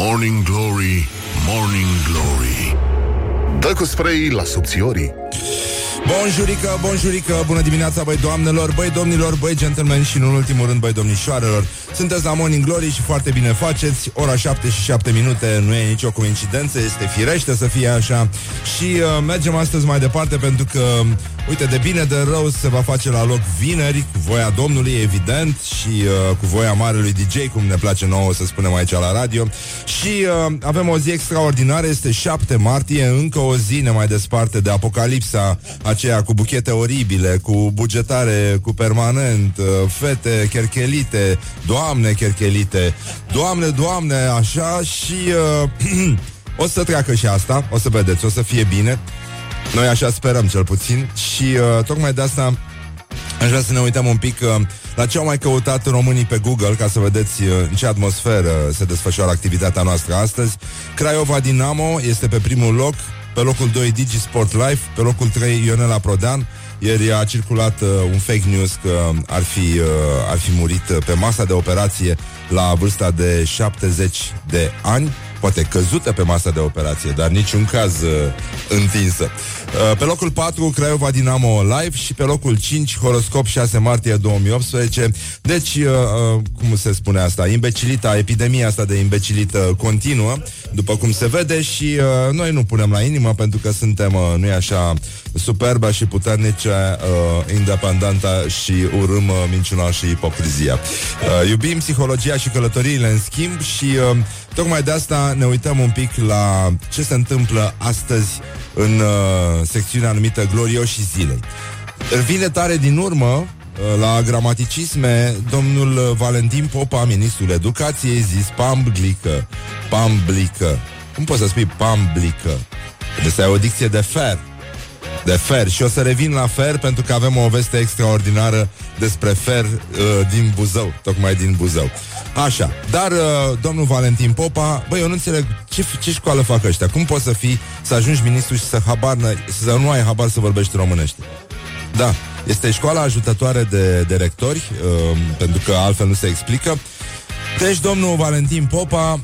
Morning Glory, Morning Glory Dă cu spray la subțiorii Bonjurică, bonjurică, bună dimineața, băi doamnelor, băi domnilor, băi gentlemen și, în ultimul rând, băi domnișoarelor. Sunteți la Morning Glory și foarte bine faceți. Ora 7 și 7 minute nu e nicio coincidență, este firește să fie așa. Și uh, mergem astăzi mai departe pentru că, uite, de bine, de rău se va face la loc vineri, cu voia Domnului, evident, și uh, cu voia marelui DJ, cum ne place nouă să spunem aici la radio. Și uh, avem o zi extraordinară, este 7 martie, încă o zi ne mai desparte de apocalipsa aceea cu buchete oribile, cu bugetare, cu permanent, uh, fete cherchelite, doamne cherchelite, doamne, doamne, așa și uh, o să treacă și asta, o să vedeți, o să fie bine. Noi așa sperăm cel puțin și uh, tocmai de asta Aș vrea să ne uităm un pic uh, la ce au mai căutat românii pe Google ca să vedeți uh, în ce atmosferă se desfășoară activitatea noastră astăzi. Craiova Dinamo este pe primul loc, pe locul 2 Digi Sport Life, pe locul 3 Ionela Prodan. Ieri a circulat uh, un fake news că ar fi, uh, ar fi murit uh, pe masa de operație la vârsta de 70 de ani poate căzută pe masa de operație, dar niciun caz uh, întinsă. Uh, pe locul 4, Craiova Dinamo Live și pe locul 5, Horoscop 6 martie 2018. Deci, uh, uh, cum se spune asta? Imbecilita, epidemia asta de imbecilită continuă, după cum se vede și uh, noi nu punem la inimă pentru că suntem, uh, nu-i așa, superbă și puternice, uh, independentă și urâm uh, minciuna și ipocrizia. Uh, iubim psihologia și călătoriile în schimb și uh, tocmai de asta ne uităm un pic la ce se întâmplă astăzi în uh, secțiunea numită Glorioși zilei. Vine tare din urmă uh, la gramaticisme, domnul Valentin Popa, ministrul educației, zis pamblică, pamblică. Cum poți să spui pamblică? Deci ai o dicție de fer de fer și o să revin la fer pentru că avem o veste extraordinară despre fer uh, din Buzău, tocmai din Buzău. Așa, dar uh, domnul Valentin Popa, băi, eu nu înțeleg ce, ce școală fac ăștia. Cum poți să fii, să ajungi ministru și să, habar, să nu ai habar să vorbești românește? Da, este școala ajutătoare de, de rectori, uh, pentru că altfel nu se explică. Deci domnul Valentin Popa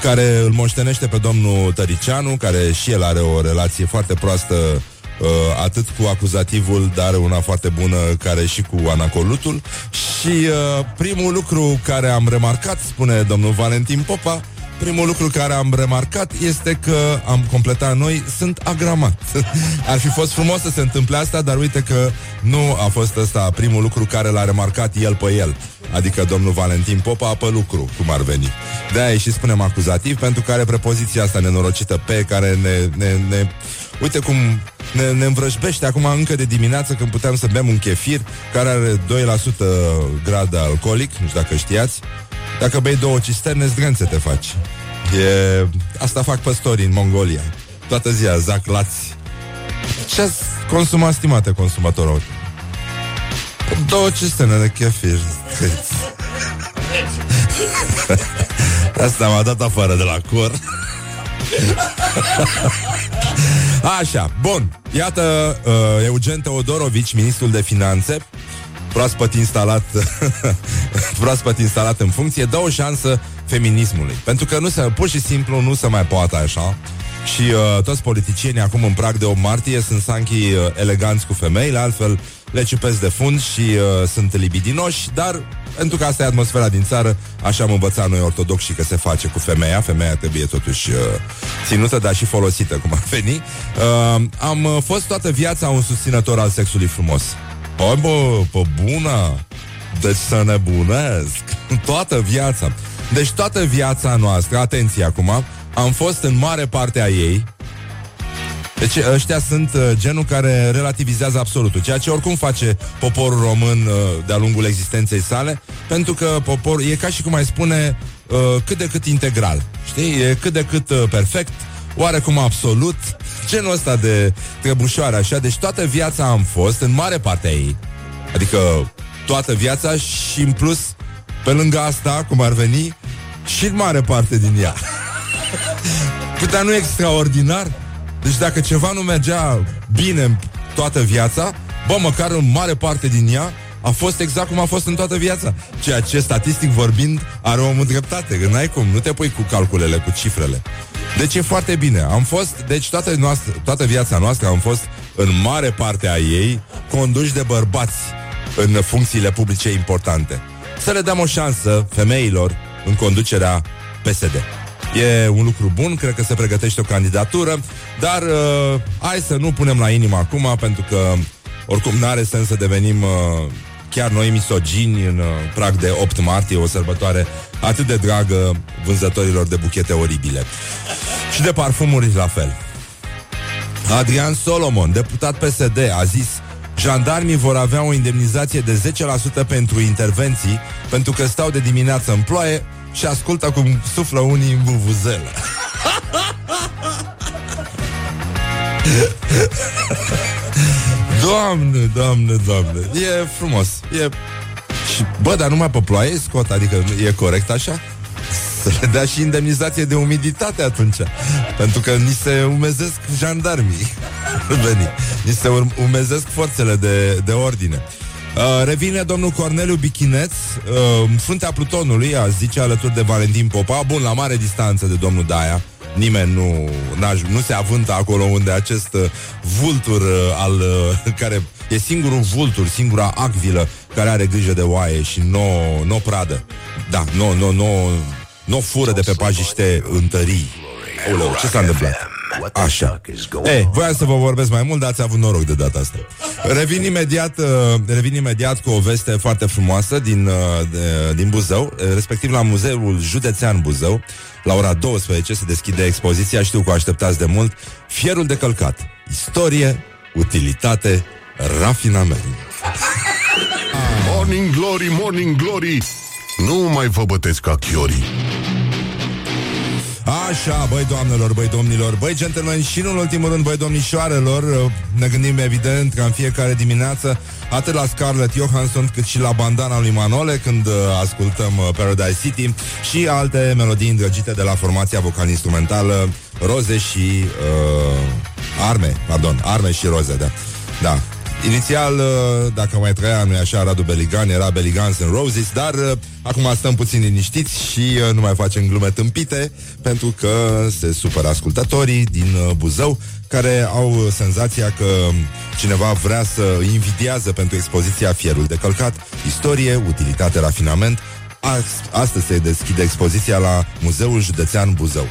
care îl moștenește pe domnul Tăricianu, care și el are o relație foarte proastă uh, atât cu acuzativul, dar una foarte bună care și cu anacolutul. Și uh, primul lucru care am remarcat, spune domnul Valentin Popa, primul lucru care am remarcat este că am completat noi, sunt agramat. Ar fi fost frumos să se întâmple asta, dar uite că nu a fost ăsta primul lucru care l-a remarcat el pe el. Adică domnul Valentin Popa pe lucru, cum ar veni. De-aia și spunem acuzativ, pentru că are prepoziția asta nenorocită pe care ne, ne, ne Uite cum ne, ne învrăjbește acum încă de dimineață când puteam să bem un chefir care are 2% grad alcoolic, nu știu dacă știați. Dacă bei două cisterne, zdrânțe te faci. E... Asta fac păstorii în Mongolia. Toată ziua, zac lați. Ce ați consumat, stimate consumator Două cisterne de chefir. Asta m-a dat afară de la cor. Așa, bun. Iată, uh, Eugen Teodorovici, ministrul de finanțe, proaspăt instalat proaspăt instalat în funcție, dă o șansă feminismului. Pentru că nu se, pur și simplu nu se mai poate așa. Și uh, toți politicienii acum în prag de 8 martie sunt sanchii uh, eleganți cu femeile, altfel le ciupesc de fund și uh, sunt libidinoși, dar pentru că asta e atmosfera din țară, așa am învățat noi ortodoxi că se face cu femeia. Femeia trebuie totuși uh, ținută, dar și folosită, cum ar veni. Uh, am uh, fost toată viața un susținător al sexului frumos. Păi bă, pe bună! Deci să nebunesc! Toată viața! Deci toată viața noastră, atenție acum, am fost în mare parte a ei deci ăștia sunt uh, genul care relativizează absolutul, ceea ce oricum face poporul român uh, de-a lungul existenței sale, pentru că popor e ca și cum ai spune uh, cât de cât integral, știi? E cât de cât uh, perfect, oarecum absolut, genul ăsta de trebușoare așa, deci toată viața am fost, în mare parte a ei, adică toată viața și în plus, pe lângă asta, cum ar veni, și în mare parte din ea. Putea nu extraordinar? Deci dacă ceva nu mergea bine toată viața, bă, măcar în mare parte din ea, a fost exact cum a fost în toată viața. Ceea ce, statistic vorbind, are omul dreptate. Că n-ai cum, nu te pui cu calculele, cu cifrele. Deci e foarte bine. Am fost, deci toată, noastră, toată viața noastră am fost în mare parte a ei conduși de bărbați în funcțiile publice importante. Să le dăm o șansă femeilor în conducerea PSD. E un lucru bun, cred că se pregătește o candidatură, dar uh, hai să nu punem la inimă acum, pentru că oricum nu are sens să devenim uh, chiar noi misogini în uh, prag de 8 martie, o sărbătoare atât de dragă vânzătorilor de buchete oribile. Și de parfumuri la fel. Adrian Solomon, deputat PSD, a zis Jandarmii vor avea o indemnizație de 10% pentru intervenții pentru că stau de dimineață în ploaie și ascultă cum suflă unii în buvuzelă. Doamne, doamne, doamne E frumos E... Și, bă, dar numai pe ploaie scot Adică e corect așa? Să le dea și indemnizație de umiditate atunci Pentru că ni se umezesc jandarmii Veni. Ni se umezesc forțele de, de ordine Uh, revine domnul Corneliu Bichineț, uh, fruntea Plutonului, a zice alături de Valentin Popa, bun, la mare distanță de domnul Daia, nimeni nu, nu se avântă acolo unde acest uh, vultur uh, al uh, care e singurul vultur, singura acvilă care are grijă de oaie și nu no, pradă. Da, nu, nu, nu, nu fură de pe pajiște întării. Uleu, ce s-a întâmplat? Așa. Ei, voiam să vă vorbesc mai mult, dar ați avut noroc de data asta. Revin imediat, uh, revin imediat cu o veste foarte frumoasă din, uh, de, din Buzău, respectiv la Muzeul Județean Buzău. La ora 12 se deschide expoziția, știu că o așteptați de mult, Fierul de călcat. Istorie, utilitate, rafinament. Morning Glory, Morning Glory, nu mai vă bătesc ca chiorii. Așa, băi doamnelor, băi domnilor, băi gentlemen și nu în ultimul rând, băi domnișoarelor, ne gândim evident că în fiecare dimineață, atât la Scarlett Johansson cât și la bandana lui Manole când uh, ascultăm uh, Paradise City și alte melodii îndrăgite de la formația vocal-instrumentală Roze și uh, Arme, pardon, Arme și Roze, da. Da, Inițial, uh, dacă mai trăia, nu așa, Radu Beligan, era Beligans în Roses, dar uh, acum stăm puțin liniștiți și uh, nu mai facem glume tâmpite, pentru că se supără ascultătorii din Buzău, care au senzația că cineva vrea să invidiază pentru expoziția Fierul de călcat, istorie, utilitate, rafinament. Astăzi se deschide expoziția la Muzeul Județean Buzău.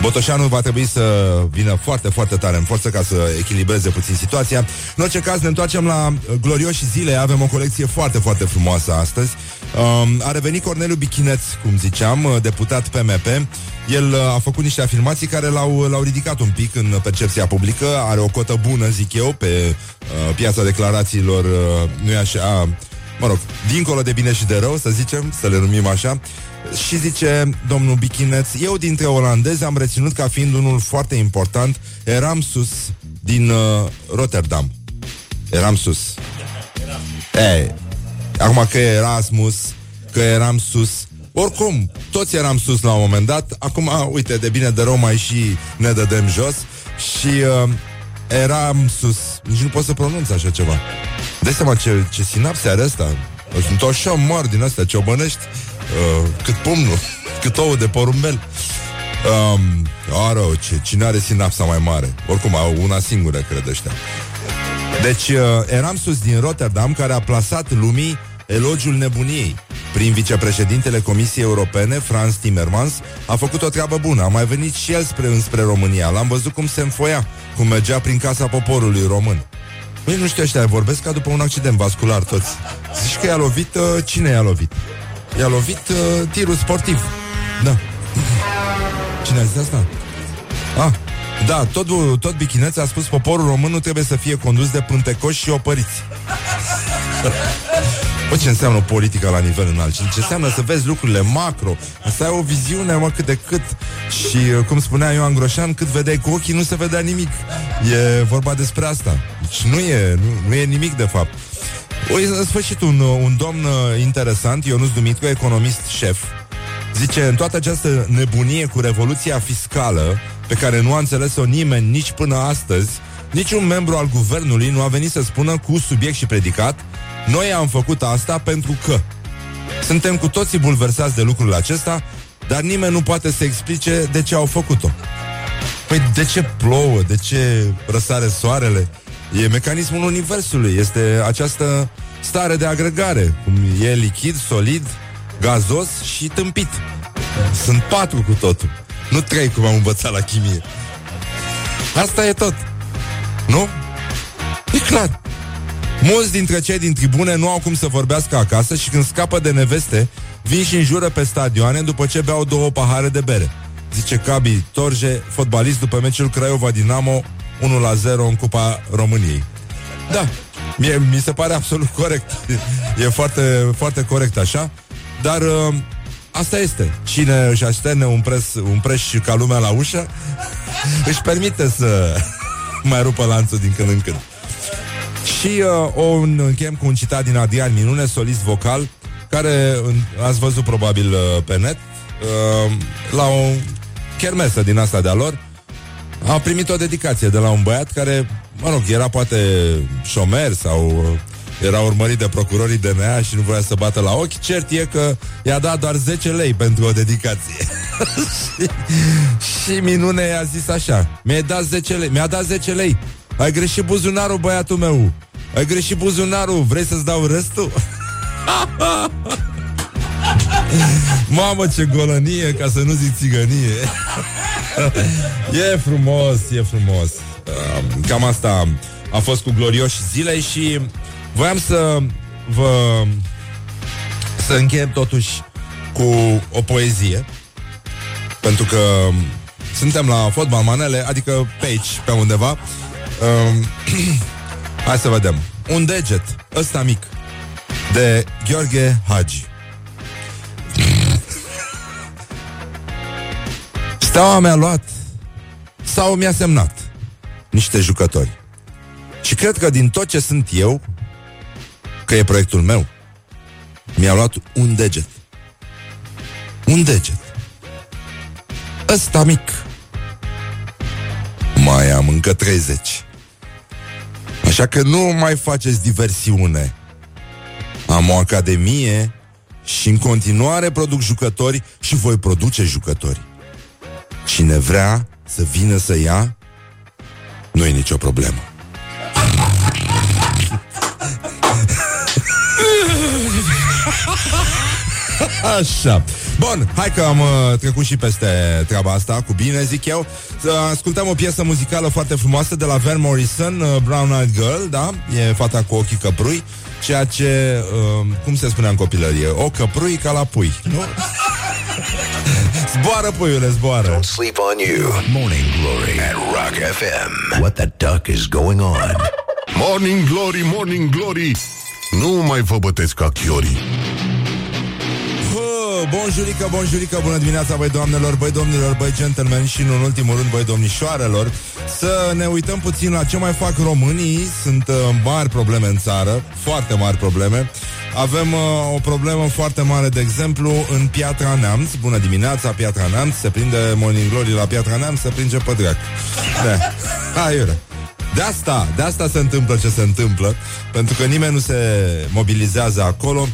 Botoșanul va trebui să vină foarte, foarte tare în forță ca să echilibreze puțin situația. În orice caz, ne întoarcem la uh, glorioși zile. Avem o colecție foarte, foarte frumoasă astăzi. Um, a revenit Corneliu Bichineț, cum ziceam, uh, deputat PMP. El uh, a făcut niște afirmații care l-au, l-au ridicat un pic în percepția publică. Are o cotă bună, zic eu, pe uh, piața declarațiilor, uh, nu e așa, mă rog, dincolo de bine și de rău, să zicem, să le numim așa. Și zice domnul Bichineț, eu dintre olandezi am reținut ca fiind unul foarte important, eram sus din uh, Rotterdam. Eram sus. E, acum că Erasmus, că eram sus, oricum, toți eram sus la un moment dat, acum, uite, de bine de rău mai și ne dădem jos și uh, eram sus. Nici nu pot să pronunț așa ceva. Dă seama ce, ce sinapse are ăsta. Sunt așa mari din astea ciobănești uh, cât pumnul, cât ouă de porumbel. Um, ară, ce, cine are sinapsa mai mare? Oricum, au una singură, cred ăștia. Deci, uh, eram sus din Rotterdam, care a plasat lumii elogiul nebuniei. Prin vicepreședintele Comisiei Europene, Franz Timmermans, a făcut o treabă bună. A mai venit și el spre, înspre România. L-am văzut cum se înfoia, cum mergea prin casa poporului român. Păi nu știu ăștia, vorbesc ca după un accident vascular toți. Zici că i-a lovit, uh, cine i-a lovit? I-a lovit uh, tirul sportiv. Da. Cine a zis asta? Ah, da, tot, tot bichineț a spus poporul român nu trebuie să fie condus de pântecoși și opăriți. Bă, ce înseamnă politica la nivel înalt? Ce înseamnă să vezi lucrurile macro? Să ai o viziune, mă, cât de cât. Și, uh, cum spunea Ioan Groșan, cât vedeai cu ochii, nu se vedea nimic. E vorba despre asta. Deci nu e, nu, nu e nimic, de fapt. O, în sfârșit, un, un domn uh, interesant, Ionus Dumitru, economist șef, zice, în toată această nebunie cu revoluția fiscală, pe care nu a înțeles-o nimeni nici până astăzi, niciun membru al guvernului nu a venit să spună cu subiect și predicat Noi am făcut asta pentru că suntem cu toții bulversați de lucrul acesta, dar nimeni nu poate să explice de ce au făcut-o. Păi de ce plouă? De ce răsare soarele? E mecanismul universului, este această stare de agregare, cum e lichid, solid, gazos și tâmpit. Sunt patru cu totul, nu trei cum am învățat la chimie. Asta e tot. Nu? E clar. Mulți dintre cei din tribune nu au cum să vorbească acasă și când scapă de neveste, vin și înjură pe stadioane după ce beau două pahare de bere. Zice Cabi Torje, fotbalist după meciul Craiova-Dinamo 1 la 0 în Cupa României. Da, mie, mi se pare absolut corect. E foarte, foarte corect așa. Dar uh, asta este. Cine își așterne un, pres, un preș ca lumea la ușă, își permite să mai rupă lanțul din când în când. Și uh, o închem cu un citat din Adrian Minune, solist vocal, care ați văzut probabil uh, pe net, uh, la o chermesă din asta de-a lor, a primit o dedicație de la un băiat care, mă rog, era poate șomer sau uh, era urmărit de procurorii DNA și nu voia să bată la ochi. Cert e că i-a dat doar 10 lei pentru o dedicație. și, și minune i-a zis așa, mi-a dat 10 lei, mi-a dat 10 lei. Ai greșit buzunarul, băiatul meu. Ai greșit buzunarul, vrei să-ți dau restul? Mamă, ce golănie, ca să nu zic țigănie. e frumos, e frumos. Cam asta a fost cu glorioși zilei și voiam să vă să încheiem totuși cu o poezie. Pentru că suntem la fotbal manele, adică pe aici, pe undeva. Um, hai să vedem. Un deget, ăsta mic, de Gheorghe Hagi. Steaua mi-a luat sau mi-a semnat niște jucători. Și cred că din tot ce sunt eu, că e proiectul meu, mi-a luat un deget. Un deget. Ăsta mic. Mai am încă 30. Așa că nu mai faceți diversiune. Am o academie și în continuare produc jucători și voi produce jucători. Cine vrea să vină să ia, nu e nicio problemă. Așa. Bun, hai că am uh, trecut și peste treaba asta cu bine, zic eu. Să ascultăm o piesă muzicală foarte frumoasă de la Van Morrison, uh, Brown Eyed Girl, da? E fata cu ochii căprui, ceea ce, uh, cum se spunea în copilărie, o căprui ca la pui, nu? zboară, puiule, zboară. Don't sleep on you. Morning Glory at Rock FM. What the duck is going on? Morning Glory, Morning Glory. Nu mai vă bătesc ca chiorii. Bonjurică, bonjurică, bună dimineața, băi doamnelor, băi domnilor, băi gentlemen și, în ultimul rând, băi domnișoarelor. Să ne uităm puțin la ce mai fac românii. Sunt uh, mari probleme în țară, foarte mari probleme. Avem uh, o problemă foarte mare, de exemplu, în Piatra Neamț. Bună dimineața, Piatra Neamț. Se prinde Morning Glory la Piatra Neamț, se prinde pe dreac. Da. Hai, De asta, de asta se întâmplă ce se întâmplă, pentru că nimeni nu se mobilizează acolo.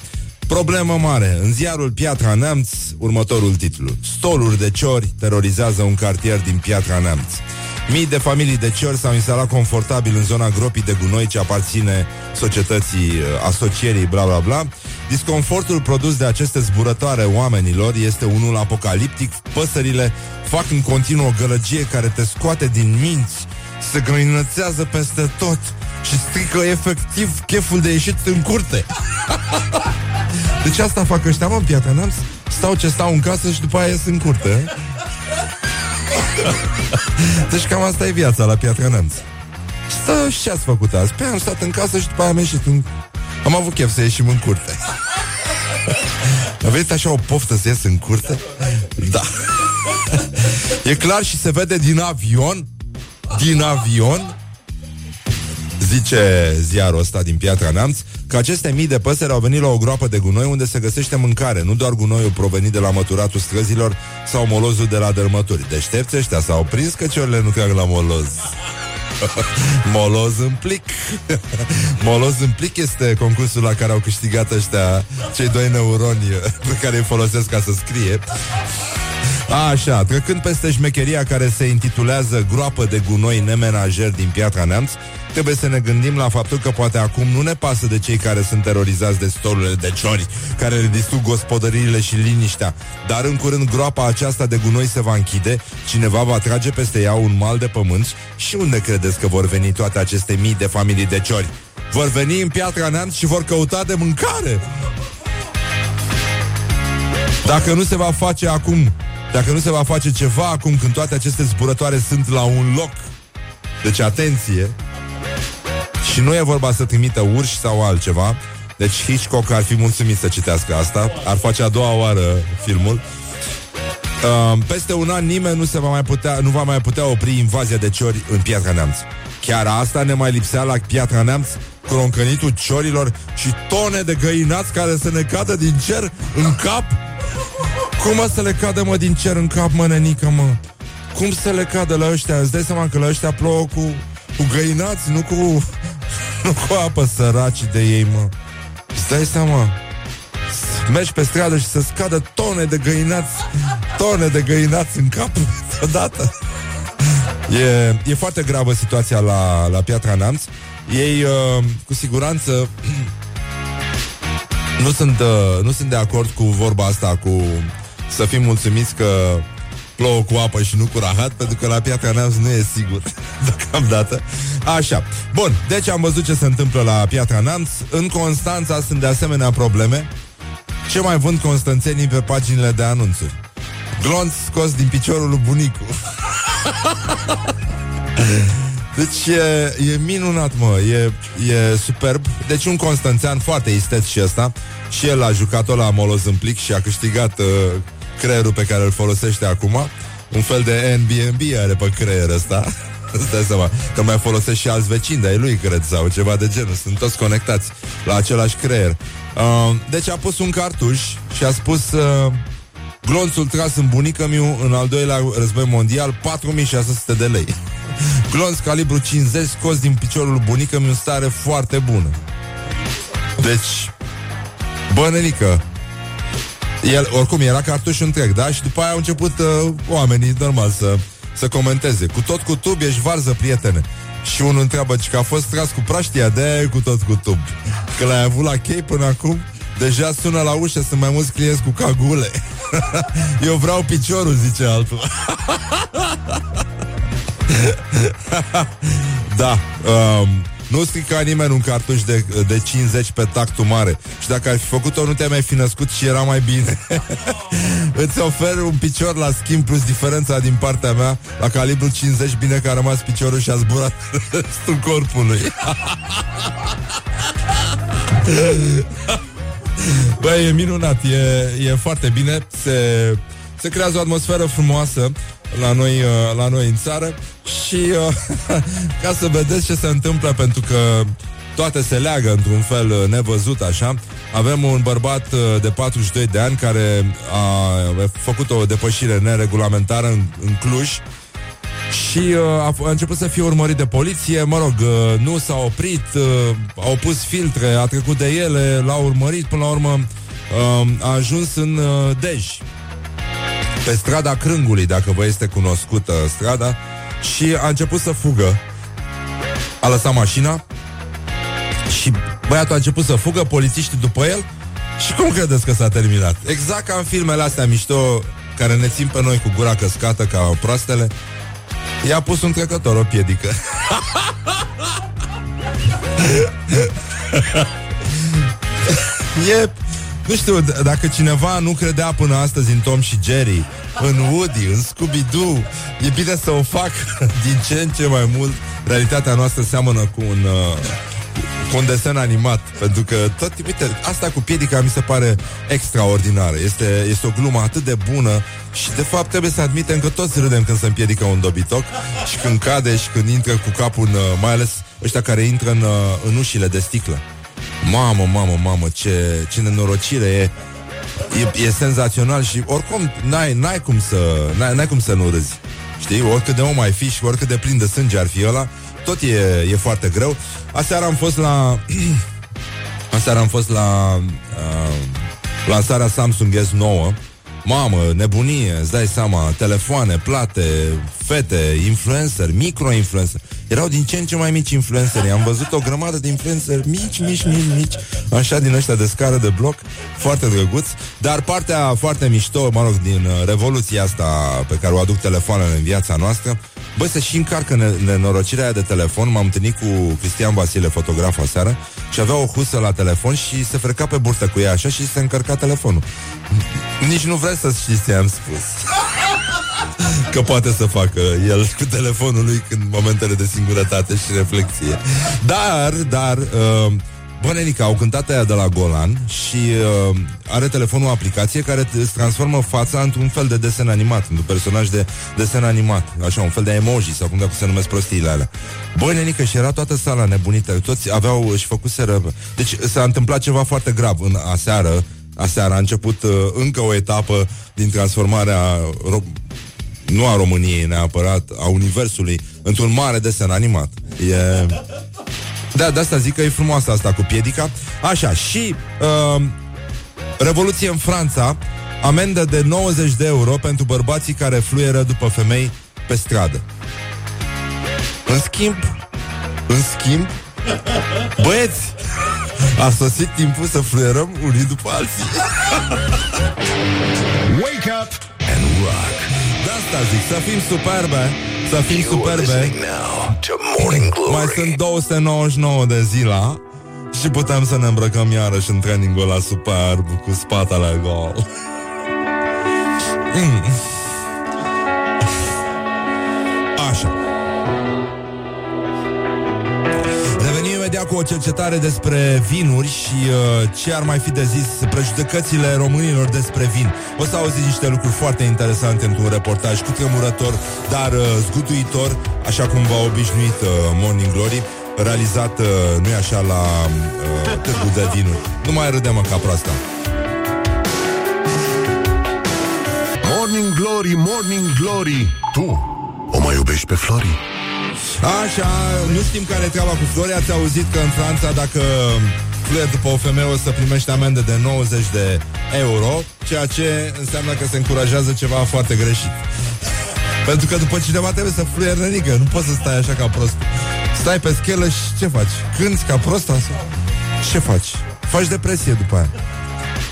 Problemă mare. În ziarul Piatra Neamț, următorul titlu. Stoluri de ciori terorizează un cartier din Piatra Neamț. Mii de familii de ciori s-au instalat confortabil în zona gropii de gunoi ce aparține societății uh, asocierii bla bla bla. Disconfortul produs de aceste zburătoare oamenilor este unul apocaliptic. Păsările fac în continuu o gălăgie care te scoate din minți, se grăinățează peste tot și strică efectiv cheful de ieșit în curte. Deci asta fac ăștia, mă, în Piatra Neamț. Stau ce stau în casă și după aia ies în curte. deci cam asta e viața la Piatra Neamț. Stă și ce ați făcut azi? Pe păi am stat în casă și după aia am ieșit în... Am avut chef să ieșim în curte. Aveți așa o poftă să ies în curte? Da. e clar și se vede din avion din avion Zice ziarul ăsta din Piatra Neamț că aceste mii de păsări au venit la o groapă de gunoi unde se găsește mâncare, nu doar gunoiul provenit de la măturatul străzilor sau molozul de la dărmături. Deștepți ăștia s-au prins că ciorile nu trag la moloz. Moloz în plic Moloz în plic este concursul la care au câștigat ăștia Cei doi neuroni pe care îi folosesc ca să scrie Așa, trecând peste șmecheria care se intitulează Groapă de gunoi nemenajer din Piatra Neamț Trebuie să ne gândim la faptul că poate acum nu ne pasă de cei care sunt terorizați de stolurile de ciori Care le distrug gospodăriile și liniștea Dar în curând groapa aceasta de gunoi se va închide Cineva va trage peste ea un mal de pământ Și unde credeți că vor veni toate aceste mii de familii de ciori? Vor veni în Piatra Neamț și vor căuta de mâncare Dacă nu se va face acum dacă nu se va face ceva acum când toate aceste zburătoare sunt la un loc. Deci atenție. Și nu e vorba să trimită urși sau altceva. Deci Hitchcock ar fi mulțumit să citească asta. Ar face a doua oară filmul. Uh, peste un an nimeni nu, se va mai putea, nu va mai putea opri invazia de ciori în Piatra Neamț. Chiar asta ne mai lipsea la Piatra Neamț, croncănitul ciorilor și tone de găinați care să ne cadă din cer în cap cum mă să le cadă, mă, din cer în cap, mă, nenică, mă? Cum să le cadă la ăștia? Îți dai seama că la ăștia plouă cu, cu găinați, nu cu, nu cu apă săraci de ei, mă. Îți dai seama? Mergi pe stradă și să scadă tone de găinați, tone de găinați în cap odată. E, e foarte gravă situația la, la Piatra Neamț. Ei, uh, cu siguranță, nu sunt, uh, nu sunt de acord cu vorba asta cu să fim mulțumiți că plouă cu apă și nu cu rahat, pentru că la Piatra Neamț nu e sigur deocamdată. Așa. Bun, deci am văzut ce se întâmplă la Piatra Neamț. În Constanța sunt de asemenea probleme. Ce mai vând constanțenii pe paginile de anunțuri? Glonț scos din piciorul lui bunicu. Deci e, e minunat, mă, e, e superb. Deci un constanțean foarte isteț și ăsta. Și el a jucat-o la Molos în plic și a câștigat uh, creierul pe care îl folosește acum. Un fel de Airbnb are pe creier ăsta. Îți dai seama că mai folosește și alți vecini de lui, cred, sau ceva de genul. Sunt toți conectați la același creier. Uh, deci a pus un cartuș și a spus... Uh, Glonțul tras în bunică miu în al doilea război mondial 4600 de lei Glonț calibru 50 scos din piciorul bunică mi stare foarte bună Deci Bănenică el, oricum, era cartușul întreg, da? Și după aia au început uh, oamenii, normal, să, să comenteze. Cu tot cu tub ești varză, prietene. Și unul întreabă că a fost tras cu praștia de cu tot cu tub. Că l-ai avut la chei până acum, deja sună la ușă, sunt mai mulți clienți cu cagule. Eu vreau piciorul, zice altul. da, um, nu strica nimeni un cartuș de, de 50 pe tactul mare. Și dacă ai fi făcut-o, nu te-ai mai fi născut și era mai bine. Îți ofer un picior la schimb plus diferența din partea mea. La calibru 50, bine că a rămas piciorul și a zburat restul corpului. Băi, e minunat, e, e foarte bine. Se se creează o atmosferă frumoasă la noi, uh, la noi în țară și uh, ca să vedeți ce se întâmplă, pentru că toate se leagă într-un fel uh, nevăzut așa. Avem un bărbat de 42 de ani care a făcut o depășire neregulamentară în, în Cluj și a, a început să fie urmărit de poliție, mă rog, nu s-a oprit, au pus filtre, a trecut de ele, l-a urmărit, până la urmă a ajuns în Dej, pe strada Crângului, dacă vă este cunoscută strada, și a început să fugă. A lăsat mașina și băiatul a început să fugă, polițiștii după el și cum credeți că s-a terminat? Exact ca în filmele astea mișto care ne țin pe noi cu gura căscată ca proastele, i-a pus un trecător o piedică. e nu știu, dacă cineva nu credea până astăzi în Tom și Jerry, în Woody, în Scooby-Doo, e bine să o fac din ce în ce mai mult. Realitatea noastră seamănă cu un, uh, cu un desen animat, pentru că tot, uite, asta cu piedica mi se pare extraordinară. Este, este o glumă atât de bună și de fapt trebuie să admitem că toți râdem când se împiedică un dobitoc și când cade și când intră cu capul în, uh, mai ales ăștia care intră în, uh, în ușile de sticlă. Mamă, mamă, mamă, ce, ce nenorocire e. E, e senzațional și oricum n-ai, n-ai, cum să, n-ai, n-ai cum să nu râzi. Știi? Oricât de om ai fi și oricât de plin de sânge ar fi ăla, tot e, e foarte greu. Aseară am fost la... Aseară am fost la uh, lansarea Samsung S9 Mamă, nebunie, îți dai seama, telefoane, plate, fete, influencer, micro-influencer. Erau din ce în ce mai mici influenceri. Am văzut o grămadă de influenceri mici, mici, mici, mici, așa din ăștia de scară de bloc, foarte drăguți. Dar partea foarte mișto, mă rog, din uh, revoluția asta pe care o aduc telefoanele în viața noastră, Băi, se și încarcă nenorocirea aia de telefon M-am întâlnit cu Cristian Vasile, fotograf aseară Și avea o husă la telefon Și se freca pe burtă cu ea așa Și se încărca telefonul Nici nu vrei să știți ce am spus Că poate să facă el cu telefonul lui În momentele de singurătate și reflexie Dar, dar uh, Bă, Nenica, au cântat aia de la Golan și uh, are telefonul o aplicație care îți transformă fața într-un fel de desen animat, într-un personaj de desen animat, așa, un fel de emoji sau cum de se numesc prostiile alea. Bă, Nenica, și era toată sala nebunită, toți aveau și făcuseră... Deci s-a întâmplat ceva foarte grav în aseară, aseară a început uh, încă o etapă din transformarea ro- nu a României neapărat, a Universului, într-un mare desen animat. E... Da, de asta zic că e frumoasă asta cu piedica. Așa, și uh, Revoluție în Franța, amendă de 90 de euro pentru bărbații care fluieră după femei pe stradă. În schimb, în schimb, băieți, a sosit timpul să fluierăm unii după alții. Wake up and rock. De asta zic, să fim superbe să fim superbe. Mai sunt 299 de zila Și putem să ne îmbrăcăm iarăși în trainingul la superb Cu spatele gol. Mm. Imediat cu o cercetare despre vinuri și uh, ce ar mai fi de zis prejudecățile românilor despre vin. O să auziți niște lucruri foarte interesante într-un reportaj cu tremurător, dar uh, zgutuitor, așa cum v-a obișnuit uh, Morning Glory, realizat, uh, nu-i așa, la uh, târgul de vinuri. Nu mai râdem ca proasta. Morning Glory, Morning Glory, tu o mai iubești pe Flori? Așa, nu știm care e treaba cu Flori Ați auzit că în Franța dacă fluier după o femeie o să primești amendă de 90 de euro Ceea ce înseamnă că se încurajează ceva foarte greșit Pentru că după cineva trebuie să fluier nenică Nu poți să stai așa ca prost Stai pe schelă și ce faci? Cânti ca prost asta? Ce faci? Faci depresie după aia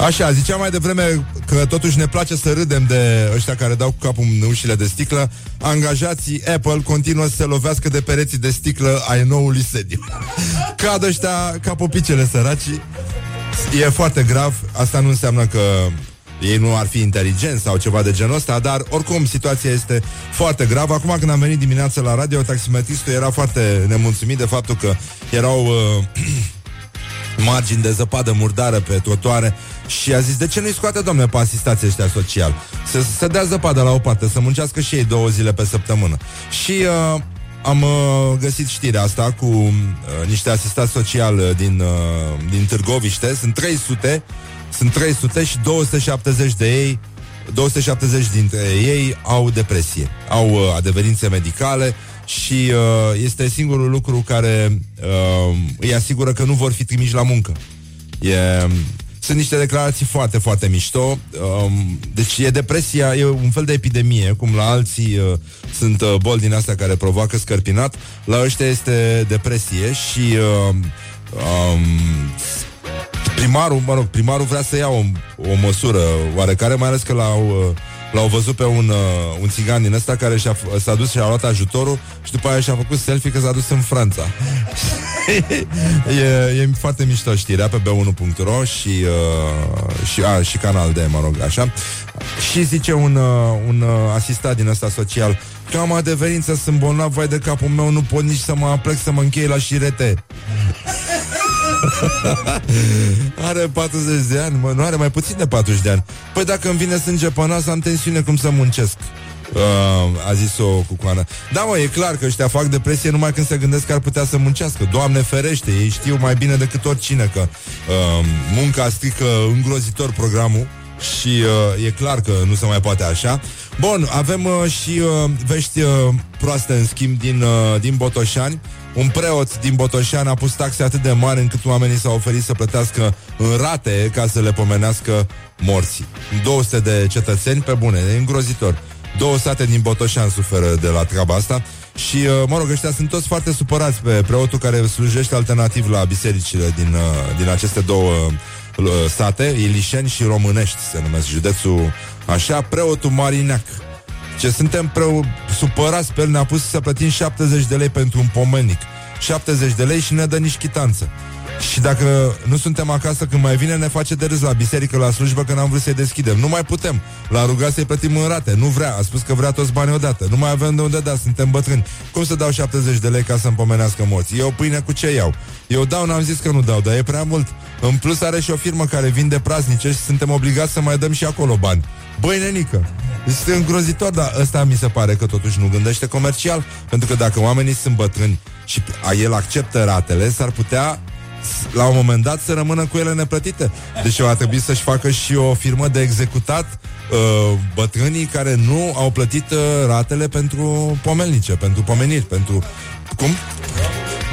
Așa, ziceam mai devreme că totuși ne place să râdem de ăștia care dau cu capul în ușile de sticlă. Angajații Apple continuă să se lovească de pereții de sticlă ai noului sediu. Cad ăștia ca popicele săraci. E foarte grav. Asta nu înseamnă că ei nu ar fi inteligenți sau ceva de genul ăsta, dar oricum situația este foarte gravă. Acum când am venit dimineața la radio, taximetristul era foarte nemulțumit de faptul că erau uh, margini de zăpadă murdară pe trotuare și a zis, de ce nu-i scoate, domne, pe asistații ăștia social? Să, să dea zăpadă la o parte, să muncească și ei două zile pe săptămână. Și uh, am uh, găsit știrea asta cu uh, niște asistați social uh, din, uh, din Târgoviște. Sunt 300, sunt 300 și 270 de ei 270 dintre ei au depresie, au uh, adeverințe medicale și uh, este singurul lucru care uh, îi asigură că nu vor fi trimiși la muncă. E, sunt niște declarații foarte, foarte mișto. Um, deci e depresia, e un fel de epidemie, cum la alții uh, sunt uh, boli din astea care provoacă scărpinat. La ăștia este depresie și uh, um, primarul, mă rog, primarul vrea să ia o, o măsură oarecare, mai ales că l-au... Uh, L-au văzut pe un, uh, un țigan din ăsta care și-a, s-a dus și a luat ajutorul și după aia și-a făcut selfie că s-a dus în Franța. e, e foarte mișto știrea pe b1.ro și, uh, și, a, și canal de, mă rog, așa. Și zice un, uh, un uh, asistat din ăsta social că am adeverință, sunt bolnav, vai de capul meu, nu pot nici să mă aplec să mă închei la șirete. are 40 de ani, mă, nu are mai puțin de 40 de ani. Păi dacă îmi vine sânge pe nas, am tensiune cum să muncesc. Uh, a zis-o cucoană. Da, mă, e clar că ăștia fac depresie numai când se gândesc că ar putea să muncească. Doamne ferește, ei știu mai bine decât oricine că uh, munca strică îngrozitor programul și uh, e clar că nu se mai poate așa. Bun, avem uh, și uh, vești uh, proaste în schimb din, uh, din Botoșani. Un preot din Botoșan a pus taxe atât de mari încât oamenii s-au oferit să plătească în rate ca să le pomenească morții. 200 de cetățeni, pe bune, e îngrozitor. Două sate din Botoșan suferă de la treaba asta și, uh, mă rog, ăștia sunt toți foarte supărați pe preotul care slujește alternativ la bisericile din, uh, din aceste două uh, sate, Ilișeni și Românești, se numesc județul așa, preotul Marineac. Ce suntem preu supărați pe el, ne-a pus să plătim 70 de lei pentru un pomenic. 70 de lei și ne dă nici chitanță. Și dacă nu suntem acasă când mai vine, ne face de râs la biserică, la slujbă, că n-am vrut să-i deschidem. Nu mai putem. La rugat să-i plătim în rate. Nu vrea. A spus că vrea toți banii odată. Nu mai avem de unde da, suntem bătrâni. Cum să dau 70 de lei ca să-mi pomenească morții? Eu pâine cu ce iau? Eu dau, n-am zis că nu dau, dar e prea mult. În plus are și o firmă care vinde praznice și suntem obligați să mai dăm și acolo bani. Băi, nenică, este îngrozitor, dar ăsta mi se pare că totuși nu gândește comercial, pentru că dacă oamenii sunt bătrâni și el acceptă ratele, s-ar putea la un moment dat să rămână cu ele neplătite. Deci va trebui să-și facă și o firmă de executat uh, bătrânii care nu au plătit uh, ratele pentru pomelnice, pentru pomeniri, pentru... Cum?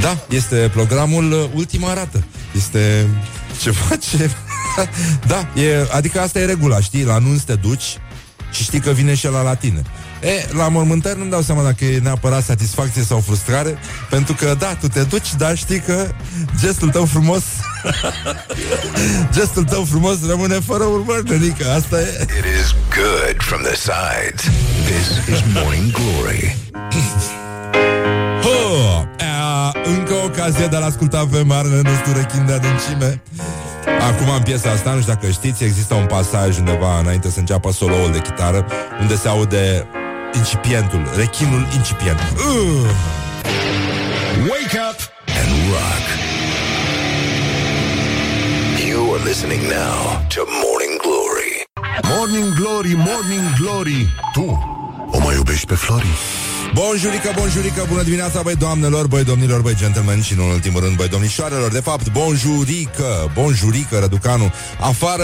Da, este programul uh, Ultima Rată. Este ceva ce... da, e, adică asta e regula, știi? La anunț te duci și știi că vine și la la tine. E, la mormântări nu-mi dau seama dacă e neapărat satisfacție sau frustrare, pentru că, da, tu te duci, dar știi că gestul tău frumos gestul tău frumos rămâne fără urmări, adică asta e. It is good from the sides. This is Morning Glory. Oh, a, încă o ocazie de a asculta pe marele nostru rechin de adâncime. Acum în piesa asta, nu știu dacă știți, există un pasaj undeva înainte să înceapă soloul de chitară, unde se aude incipientul, rechinul incipient. Uh! Wake up and rock. You are listening now to Morning Glory. Morning Glory, Morning Glory. Tu o mai iubești pe Flori? Bonjurică, bonjurică, bună dimineața, băi doamnelor, băi domnilor, băi gentlemen și, în ultimul rând, băi domnișoarelor. De fapt, bonjurică, bonjurică, Răducanu. Afară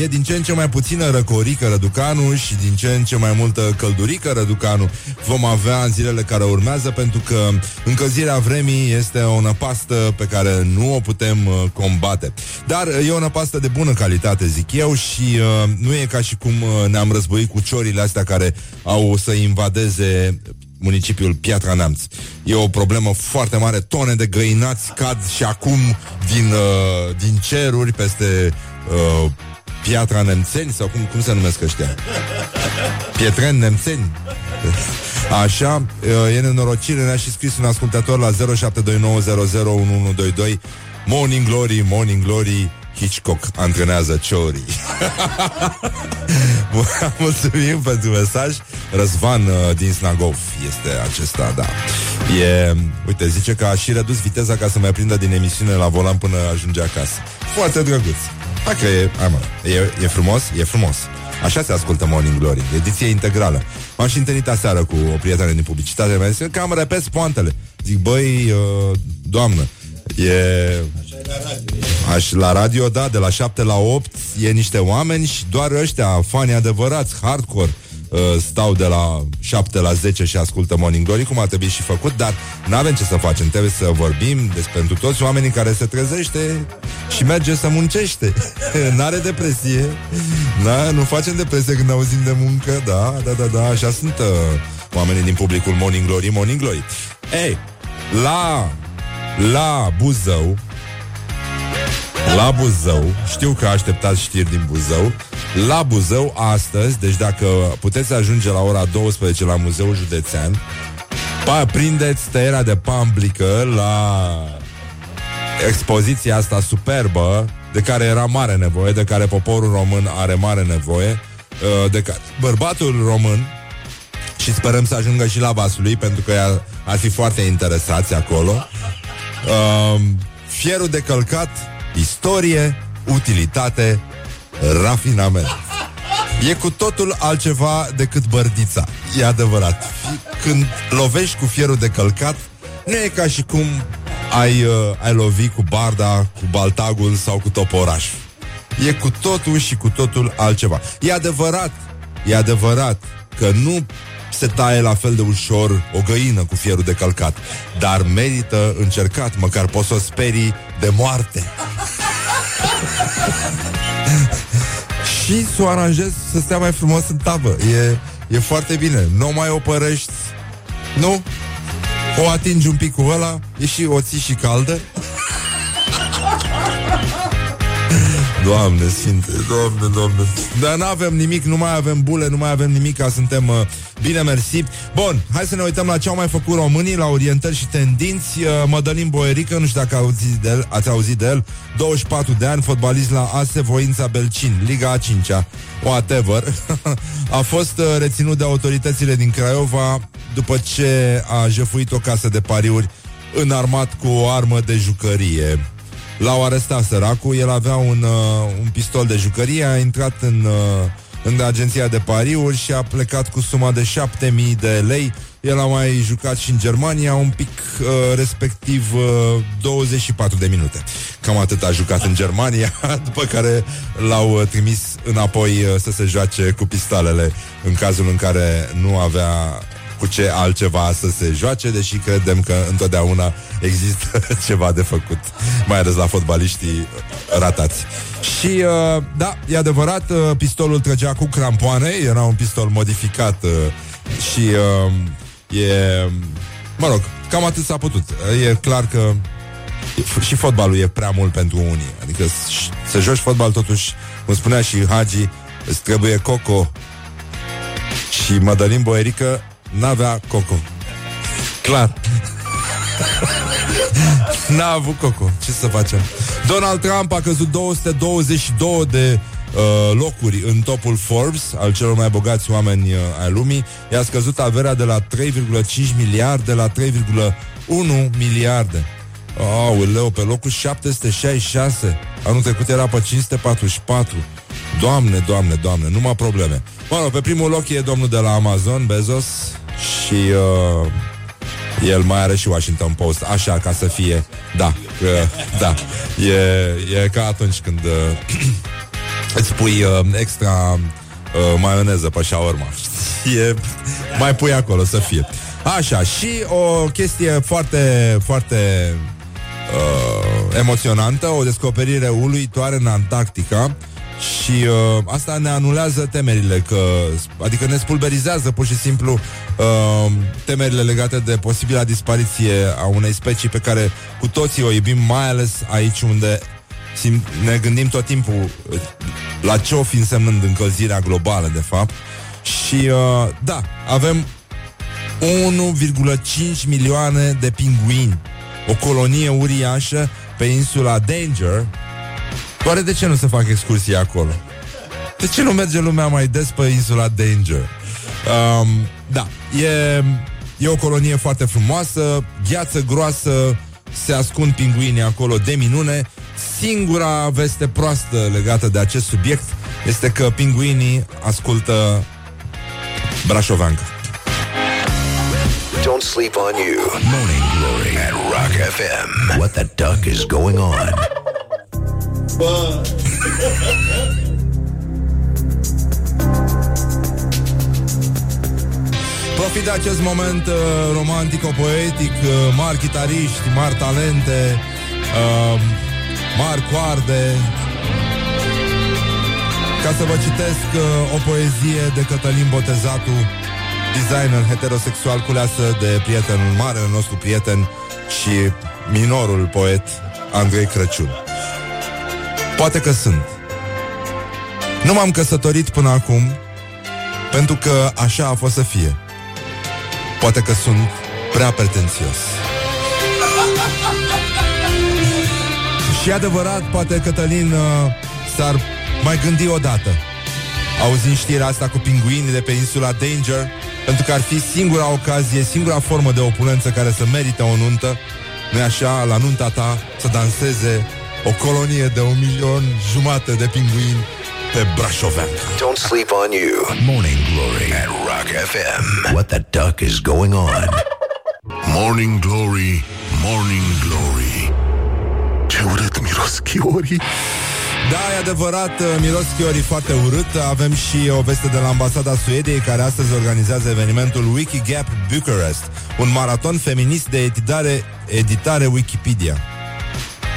e din ce în ce mai puțină răcorică, Răducanu, și din ce în ce mai multă căldurică, Răducanu. Vom avea în zilele care urmează, pentru că încălzirea vremii este o năpastă pe care nu o putem uh, combate. Dar uh, e o năpastă de bună calitate, zic eu, și uh, nu e ca și cum uh, ne-am războit cu ciorile astea care au să invadeze municipiul Piatra Neamț. E o problemă foarte mare, tone de găinați cad și acum din, uh, din ceruri peste uh, Piatra Nemțeni sau cum, cum se numesc ăștia? Pietreni Nemțeni. Așa, uh, e nenorocire, ne-a și scris un ascultător la 0729001122 Morning Glory, Morning Glory Hitchcock antrenează ciorii. Mulțumim pentru mesaj. Răzvan uh, din Snagov este acesta, da. E, uite, zice că a și redus viteza ca să mai prindă din emisiune la volan până ajunge acasă. Foarte drăguț. Hai că e, hai mă, e, e frumos? E frumos. Așa se ascultă Morning Glory, ediție integrală. M-am și întâlnit aseară cu o prietenă din publicitate, mi-a zis că am repet poantele. Zic, băi, uh, doamnă, e Aș la radio, da, de la 7 la 8 e niște oameni și doar ăștia, fani adevărați, hardcore, uh, stau de la 7 la 10 și ascultă Morning Glory, cum ar trebui și făcut, dar nu avem ce să facem, trebuie să vorbim despre pentru toți oamenii care se trezește și merge să muncește. N-are depresie, da, nu facem depresie când auzim de muncă, da, da, da, da, așa sunt uh, oamenii din publicul Morning Glory, Morning Glory. Ei, la la Buzău la Buzău, știu că așteptați știri din Buzău, la Buzău astăzi, deci dacă puteți ajunge la ora 12 la Muzeul Județean, pa, prindeți tăierea de pamblică la expoziția asta superbă de care era mare nevoie, de care poporul român are mare nevoie, uh, de care bărbatul român și sperăm să ajungă și la Vasului, pentru că ar fi foarte interesați acolo. Uh, fierul de călcat Istorie, utilitate, rafinament. E cu totul altceva decât bărdița. E adevărat. Când lovești cu fierul de călcat, nu e ca și cum ai, uh, ai lovi cu barda, cu baltagul sau cu toporaș. E cu totul și cu totul altceva. E adevărat, e adevărat că nu se taie la fel de ușor o găină cu fierul de călcat, dar merită încercat, măcar poți să o sperii de moarte. și să o aranjezi să stea mai frumos în tavă. E, e foarte bine. Nu mai o părăști, nu? O atingi un pic cu ăla, e și o ții și caldă. Doamne sfinte, doamne, doamne. Dar nu avem nimic, nu mai avem bule Nu mai avem nimic, ca suntem uh, bine mersi. Bun, hai să ne uităm la ce au mai făcut românii La orientări și tendinți. Uh, Mădălin Boerică, nu știu dacă auzit de el, ați auzit de el 24 de ani, fotbalist la ASE Voința Belcin Liga a 5-a Whatever. A fost uh, reținut de autoritățile din Craiova După ce a jefuit o casă de pariuri Înarmat cu o armă de jucărie L-au arestat săracul, el avea un, uh, un pistol de jucărie, a intrat în, uh, în agenția de pariuri și a plecat cu suma de 7000 de lei. El a mai jucat și în Germania un pic, uh, respectiv uh, 24 de minute. Cam atât a jucat în Germania, după care l-au uh, trimis înapoi uh, să se joace cu pistolele în cazul în care nu avea cu ce altceva să se joace, deși credem că întotdeauna există ceva de făcut, mai ales la fotbaliștii ratați. Și, uh, da, e adevărat, uh, pistolul trăgea cu crampoane, era un pistol modificat uh, și uh, e... Mă rog, cam atât s-a putut. E clar că și fotbalul e prea mult pentru unii. Adică să joci fotbal totuși, cum spunea și Hagi, îți trebuie coco și Madalin Boerică n-avea coco. Clar. N-a avut coco. Ce să facem? Donald Trump a căzut 222 de uh, locuri în topul Forbes al celor mai bogați oameni uh, ai lumii. I-a scăzut averea de la 3,5 miliarde la 3,1 miliarde. Aoleu, pe locul 766 Anul trecut era pe 544 Doamne, doamne, doamne, numai probleme Mă rog, pe primul loc e domnul de la Amazon, Bezos Și uh, el mai are și Washington Post Așa, ca să fie Da, uh, da. E, e ca atunci când uh, Îți pui uh, extra uh, maioneză pe shawarma e, Mai pui acolo să fie. Așa, și o chestie foarte, foarte uh, emoționantă, o descoperire uluitoare în Antarctica și uh, asta ne anulează temerile, că, adică ne spulberizează pur și simplu uh, temerile legate de posibila dispariție a unei specii pe care cu toții o iubim, mai ales aici unde sim- ne gândim tot timpul uh, la ce o fi însemnând încălzirea globală, de fapt. Și uh, da, avem 1,5 milioane de pinguini o colonie uriașă pe insula Danger. Oare de ce nu se fac excursii acolo? De ce nu merge lumea mai des pe insula Danger? Um, da, e, e o colonie foarte frumoasă, gheață groasă, se ascund pinguinii acolo de minune. Singura veste proastă legată de acest subiect este că pinguinii ascultă Brașovanca. Don't sleep on you. Morning Glory at Rock FM. What the duck is going on? Profit de acest moment uh, romantico-poetic, uh, mari chitariști, mari talente, uh, mari coarde, ca să vă citesc uh, o poezie de Cătălin Botezatu, designer heterosexual culeasă de prietenul, marele nostru prieten și minorul poet Andrei Crăciun. Poate că sunt. Nu m-am căsătorit până acum pentru că așa a fost să fie. Poate că sunt prea pretențios. și adevărat, poate Cătălin uh, s-ar mai gândi odată. Auzind știrea asta cu pinguinii de pe insula Danger, pentru că ar fi singura ocazie, singura formă de opulență care să merită o nuntă, nu așa, la nunta ta să danseze o colonie de un milion jumate de pinguini pe Brașoveanca. Don't sleep on you. Morning Glory at Rock FM. What the duck is going on? Morning Glory, Morning Glory. Ce urât miros chiorii. Da, e adevărat, uh, miros chiorii foarte urât. Avem și o veste de la ambasada Suediei care astăzi organizează evenimentul Wikigap Bucharest, un maraton feminist de editare, editare Wikipedia.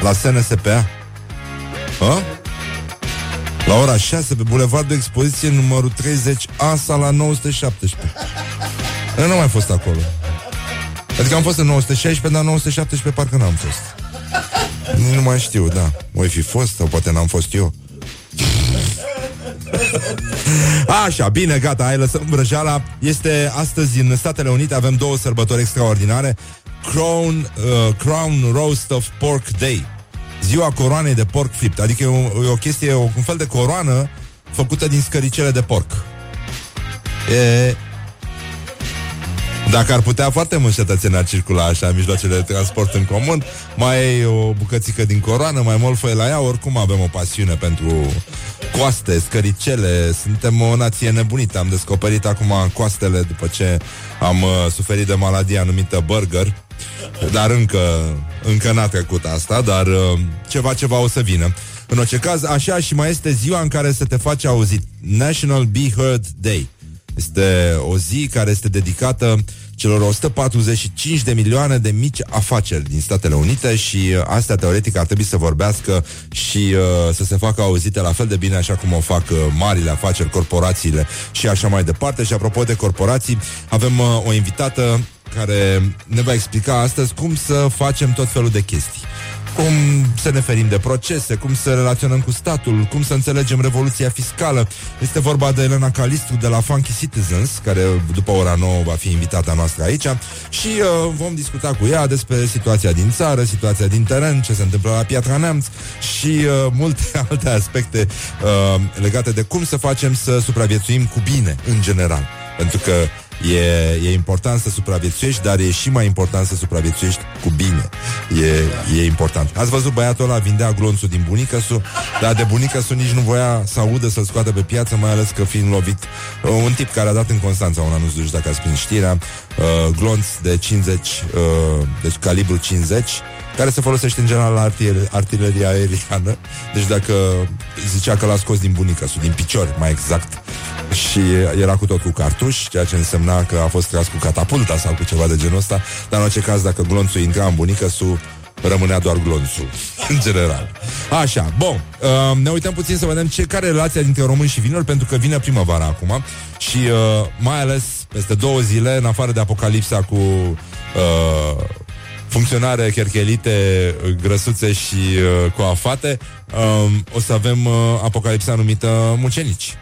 La SNSPA. Ha? La ora 6 pe Bulevardul Expoziție numărul 30 Asa la 917. Eu nu am mai fost acolo. Adică am fost în 916, dar 917 parcă n-am fost. Nu mai știu, da. Voi fi fost sau poate n-am fost eu. Așa, bine, gata, hai lăsăm vrăjeala Este astăzi în Statele Unite Avem două sărbători extraordinare Crown, uh, Crown Roast of Pork Day Ziua coroanei de porc fript. Adică e o, e o chestie, o, un fel de coroană Făcută din scăricele de porc. E dacă ar putea foarte mulți cetățeni ar circula așa în mijloacele de transport în comun, mai o bucățică din coroană, mai mult foi la ea, oricum avem o pasiune pentru coaste, scăricele, suntem o nație nebunită. Am descoperit acum coastele după ce am uh, suferit de maladia numită burger, dar încă, încă n-a trecut asta, dar uh, ceva, ceva o să vină. În orice caz, așa și mai este ziua în care să te faci auzit. National Be Heard Day. Este o zi care este dedicată celor 145 de milioane de mici afaceri din Statele Unite și uh, astea teoretic ar trebui să vorbească și uh, să se facă auzite la fel de bine așa cum o fac uh, marile afaceri, corporațiile și așa mai departe. Și apropo de corporații, avem uh, o invitată care ne va explica astăzi cum să facem tot felul de chestii cum să ne ferim de procese, cum să relaționăm cu statul, cum să înțelegem revoluția fiscală. Este vorba de Elena Calistru de la Funky Citizens, care după ora 9 va fi invitata noastră aici și uh, vom discuta cu ea despre situația din țară, situația din teren, ce se întâmplă la Piatra Neamț și uh, multe alte aspecte uh, legate de cum să facem să supraviețuim cu bine, în general. Pentru că E, e important să supraviețuiești, dar e și mai important să supraviețuiești cu bine. E, e important. Ați văzut băiatul ăla vindea glonțul din bunica su, dar de bunica su nici nu voia să audă să-l scoată pe piață, mai ales că fiind lovit. Uh, un tip care a dat în Constanța, una nu știu dacă ați prins știrea, uh, glonț de 50, uh, deci calibru 50, care se folosește în general la artiler- artileria aeriană. Deci dacă zicea că l-a scos din bunica su, din picior, mai exact, și era cu tot cu cartuș, ceea ce însemna că a fost tras cu catapulta sau cu ceva de genul ăsta, dar în orice caz, dacă glonțul intra în bunica su, rămânea doar glonțul, în general. Așa, bun, uh, ne uităm puțin să vedem ce, care e relația dintre români și vinuri, pentru că vine primăvara acum și uh, mai ales peste două zile, în afară de apocalipsa cu uh, funcționare cherchelite, grăsuțe și uh, coafate, uh, o să avem uh, apocalipsa numită mucenici.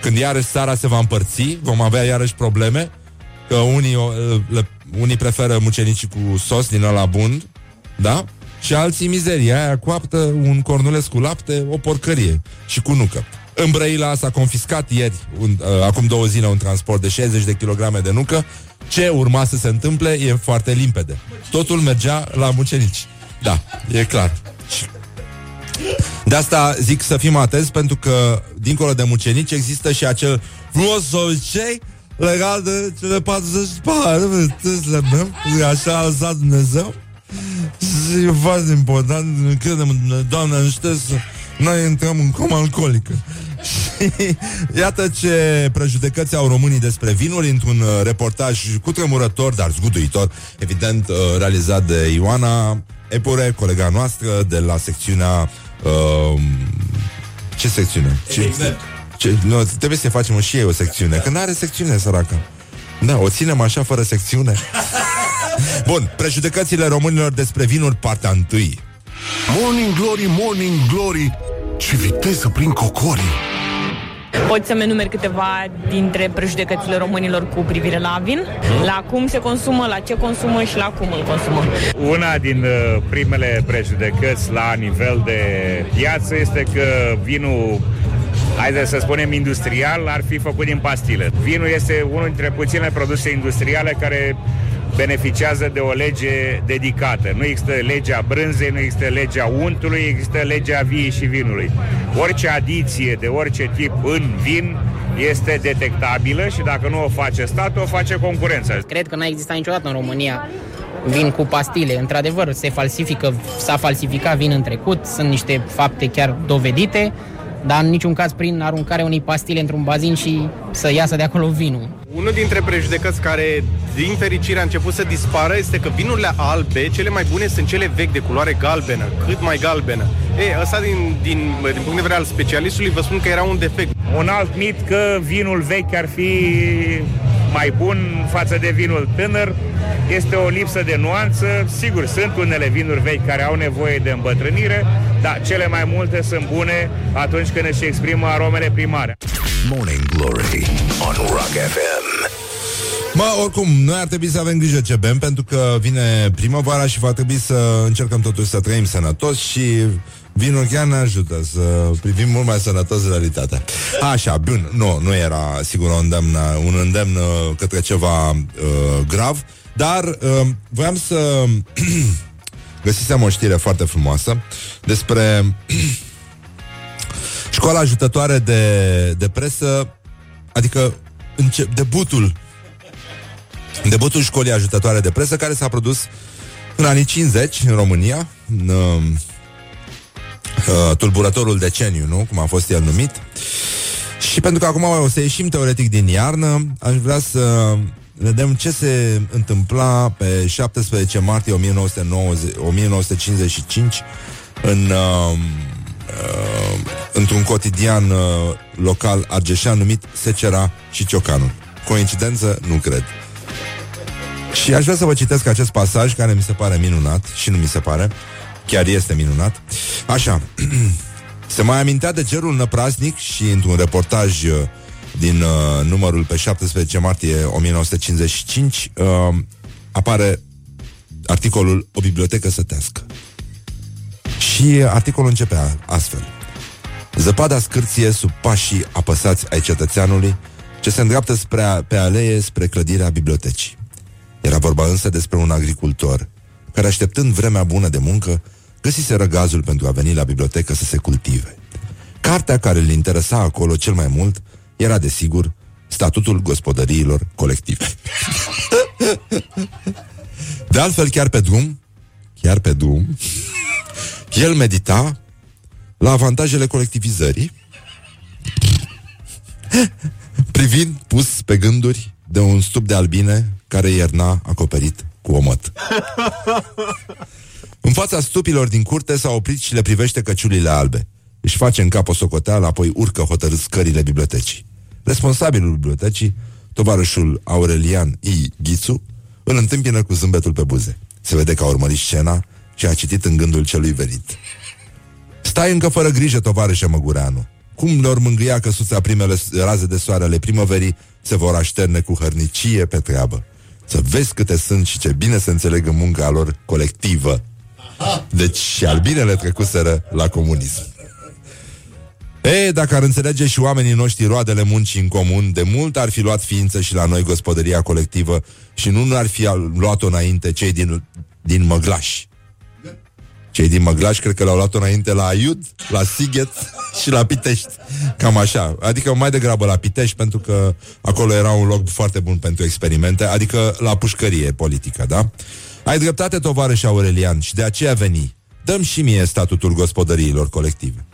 Când iarăși țara se va împărți, vom avea iarăși probleme, că unii, le, unii preferă mucenicii cu sos din ăla bun, da? Și alții mizeria aia coaptă, un cornules cu lapte, o porcărie și cu nucă. În Brăila s-a confiscat ieri, un, uh, acum două zile, un transport de 60 de kilograme de nucă. Ce urma să se întâmple e foarte limpede. Totul mergea la mucenici. Da, e clar. De asta zic să fim atenți pentru că dincolo de mucenici există și acel frumos obicei legat de cele 44 le meu, așa a lăsat Dumnezeu. Și e foarte important, credem, Doamne, ajută să noi intrăm în coma alcoolică. Și iată ce prejudecăți au românii despre vinuri într-un uh, reportaj cu tremurător, dar zguduitor, evident, uh, realizat de Ioana Epure, colega noastră, de la secțiunea Uh, ce secțiune? Ce, ce, nu, trebuie să facem și ei o secțiune. Când are secțiune, săracă. Da, o ținem așa fără secțiune. Bun, prejudecățile românilor despre vinuri, partea întâi. Morning Glory, Morning Glory, ce viteză prin cocorii! Poți să-mi enumeri câteva dintre prejudecățile românilor cu privire la vin? La cum se consumă, la ce consumă și la cum îl consumă? Una din uh, primele prejudecăți la nivel de piață este că vinul haideți să spunem industrial, ar fi făcut din pastile. Vinul este unul dintre puține produse industriale care beneficiază de o lege dedicată. Nu există legea brânzei, nu există legea untului, există legea viei și vinului. Orice adiție de orice tip în vin este detectabilă și dacă nu o face statul, o face concurența. Cred că n-a existat niciodată în România vin cu pastile. Într-adevăr, se falsifică, s-a falsificat vin în trecut, sunt niște fapte chiar dovedite, dar în niciun caz prin aruncarea unei pastile într-un bazin și să iasă de acolo vinul. Unul dintre prejudecăți care, din fericire, a început să dispară este că vinurile albe, cele mai bune, sunt cele vechi de culoare galbenă, cât mai galbenă. E, ăsta din, din, din punct de vedere al specialistului, vă spun că era un defect. Un alt mit că vinul vechi ar fi mai bun față de vinul tânăr este o lipsă de nuanță. Sigur, sunt unele vinuri vechi care au nevoie de îmbătrânire, dar cele mai multe sunt bune atunci când își exprimă aromele primare. Morning Glory on Rock FM. Mă, oricum, noi ar trebui să avem grijă ce bem Pentru că vine primăvara și va trebui să încercăm totuși să trăim sănătos Și vinul chiar ne ajută să privim mult mai sănătos realitatea. Așa, bun, nu, nu era sigur un îndemn, un îndemn uh, către ceva uh, grav Dar uh, voiam să găsisem o știre foarte frumoasă Despre școala ajutătoare de, de presă Adică înce- debutul debutul școlii ajutătoare de presă care s-a produs în anii 50 în România, în uh, uh, tulburătorul deceniu, nu? Cum a fost el numit. Și pentru că acum o să ieșim teoretic din iarnă, aș vrea să vedem ce se întâmpla pe 17 martie 1990, 1955 în, uh, uh, într-un cotidian uh, local argeșan numit Secera și Ciocanul. Coincidență? Nu cred. Și aș vrea să vă citesc acest pasaj care mi se pare minunat și nu mi se pare, chiar este minunat. Așa, se mai amintea de cerul năprasnic și într-un reportaj uh, din uh, numărul pe 17 martie 1955 uh, apare articolul O bibliotecă sătească. Și articolul începe astfel. Zăpada scârție sub pașii apăsați ai cetățeanului ce se îndreaptă spre, pe alee spre clădirea bibliotecii. Era vorba însă despre un agricultor care, așteptând vremea bună de muncă, găsise răgazul pentru a veni la bibliotecă să se cultive. Cartea care îl interesa acolo cel mai mult era, desigur, statutul gospodăriilor colective. De altfel, chiar pe drum, chiar pe drum, el medita la avantajele colectivizării, privind pus pe gânduri de un stup de albine care ierna acoperit cu omăt. în fața stupilor din curte s-a oprit și le privește căciulile albe. Își face în cap o socoteală, apoi urcă hotărât scările bibliotecii. Responsabilul bibliotecii, tovarășul Aurelian I. Ghițu, îl întâmpină cu zâmbetul pe buze. Se vede că a urmărit scena și a citit în gândul celui venit. Stai încă fără grijă, tovarășe Măgureanu. Cum lor mângâia căsuța primele raze de soare ale primăverii, se vor așterne cu hărnicie pe treabă. Să vezi câte sunt și ce bine se înțeleg în munca lor colectivă. Deci și albinele trecuseră la comunism. Ei, dacă ar înțelege și oamenii noștri roadele muncii în comun, de mult ar fi luat ființă și la noi gospodăria colectivă și nu ar fi luat-o înainte cei din, din Măglași. Cei din Măglaș cred că l-au luat înainte la Aiud, la Sighet și la Pitești. Cam așa. Adică mai degrabă la Pitești, pentru că acolo era un loc foarte bun pentru experimente, adică la pușcărie politică, da? Ai dreptate, tovarăș Aurelian, și de aceea veni. Dăm și mie statutul gospodăriilor colective.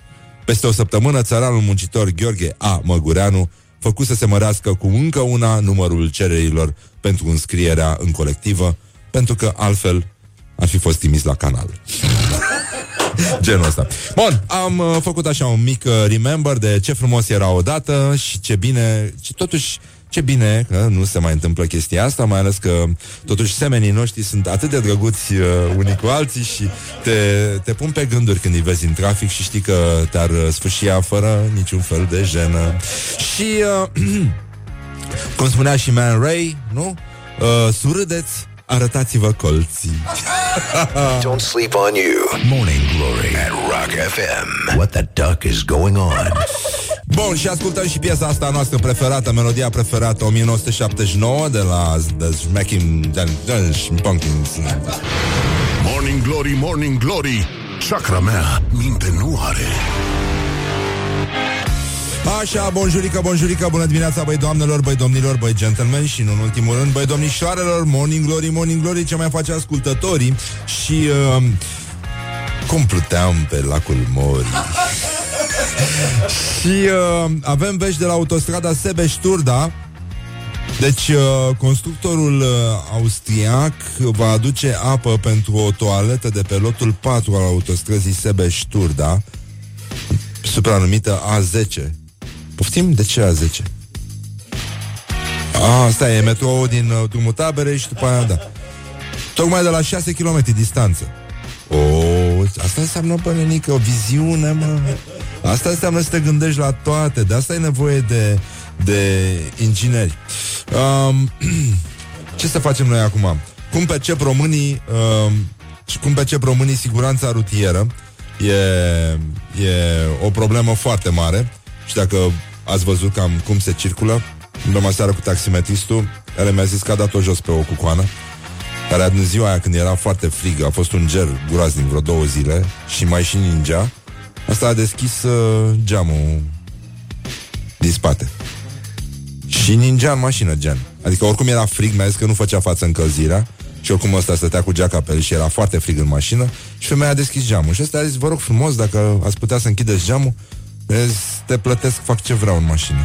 Peste o săptămână, țăranul muncitor Gheorghe A. Măgureanu făcu să se mărească cu încă una numărul cererilor pentru înscrierea în colectivă, pentru că altfel ar fi fost trimis la canal. Genul ăsta. Bun, am uh, făcut așa un mic uh, remember de ce frumos era odată și ce bine, și totuși ce bine că nu se mai întâmplă chestia asta, mai ales că totuși semenii noștri sunt atât de drăguți uh, unii cu alții și te, te pun pe gânduri când îi vezi în trafic și știi că te-ar uh, sfârșia fără niciun fel de jenă. Și, uh, cum spunea și Man Ray, nu? Uh, surâdeți Arătați-vă colții. Don't sleep on you. Morning Glory. At Rock FM What the duck is going on? Bun, și ascultăm și piesa asta noastră preferată, melodia preferată 1979 de la The Smacking Pumpkins. Morning Glory, Morning Glory. Chakra mea minte nu are Așa, bonjurică, bonjurică, bună dimineața, băi doamnelor, băi domnilor, băi gentlemen și, în ultimul rând, băi domnișoarelor, morning glory, morning glory, ce mai face ascultătorii și... Uh, cum pluteam pe lacul Mori Și uh, avem vești de la autostrada Sebeș-Turda deci, uh, constructorul uh, austriac va aduce apă pentru o toaletă de pe lotul 4 al autostrăzii Sebeș-Turda, supranumită A10. Poftim? De ce A10? A, asta e metrou din uh, drumul tabere și după aia, da. Tocmai de la 6 km distanță. O, asta înseamnă, bănenică, o viziune, mă. Asta înseamnă să te gândești la toate. De asta e nevoie de, de ingineri. Um, ce să facem noi acum? Cum percep românii um, și cum percep românii siguranța rutieră? E, e o problemă foarte mare și dacă ați văzut cam cum se circulă, în seară cu taximetristul, el mi-a zis că a dat-o jos pe o cucoană care în ziua aia când era foarte frig, a fost un ger groaznic vreo două zile și mai și ninja, asta a deschis uh, geamul din spate. Și ningea în mașină, gen. Adică oricum era frig, mi-a zis că nu făcea față încălzirea și oricum ăsta stătea cu geaca pe el și era foarte frig în mașină și femeia a deschis geamul. Și ăsta a zis, vă rog frumos, dacă ați putea să închideți geamul, vezi, te plătesc, fac ce vreau în mașină.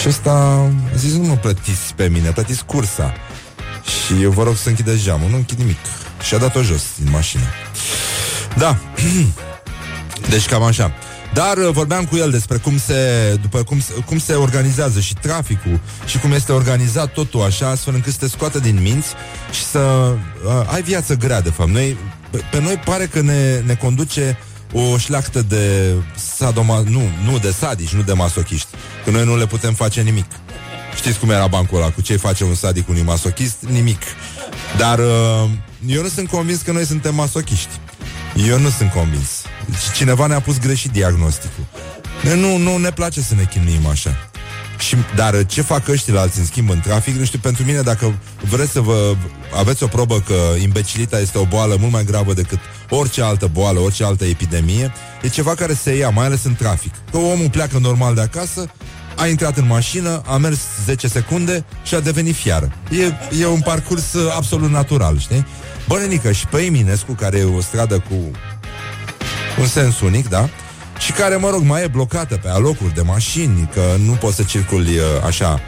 Și ăsta a zis, nu mă plătiți pe mine, plătiți cursa. Și eu vă rog să închideți geamul. Nu închid nimic. Și a dat-o jos din mașină. Da. deci cam așa. Dar uh, vorbeam cu el despre cum se, după cum, cum se organizează și traficul și cum este organizat totul așa, astfel încât să te scoată din minți și să uh, ai viață grea, de fapt. Noi, pe, pe noi pare că ne, ne conduce o șleachtă de sadoma, nu, nu de sadici, nu de masochiști. Că noi nu le putem face nimic. Știți cum era bancul ăla, cu ce face un sadic unui masochist? Nimic. Dar uh, eu nu sunt convins că noi suntem masochiști. Eu nu sunt convins. Cineva ne-a pus greșit diagnosticul. Nu, nu ne place să ne chinuim așa. Și, dar ce fac ăștia alții în schimb în trafic, nu știu, pentru mine dacă vreți să vă aveți o probă că imbecilita este o boală mult mai gravă decât orice altă boală, orice altă epidemie, e ceva care se ia, mai ales în trafic. Că omul pleacă normal de acasă, a intrat în mașină, a mers 10 secunde și a devenit fiară. E, e un parcurs uh, absolut natural, știi? Bănenică și pe Eminescu, care e o stradă cu un sens unic, da? Și care, mă rog, mai e blocată pe alocuri de mașini, că nu poți să circuli uh, așa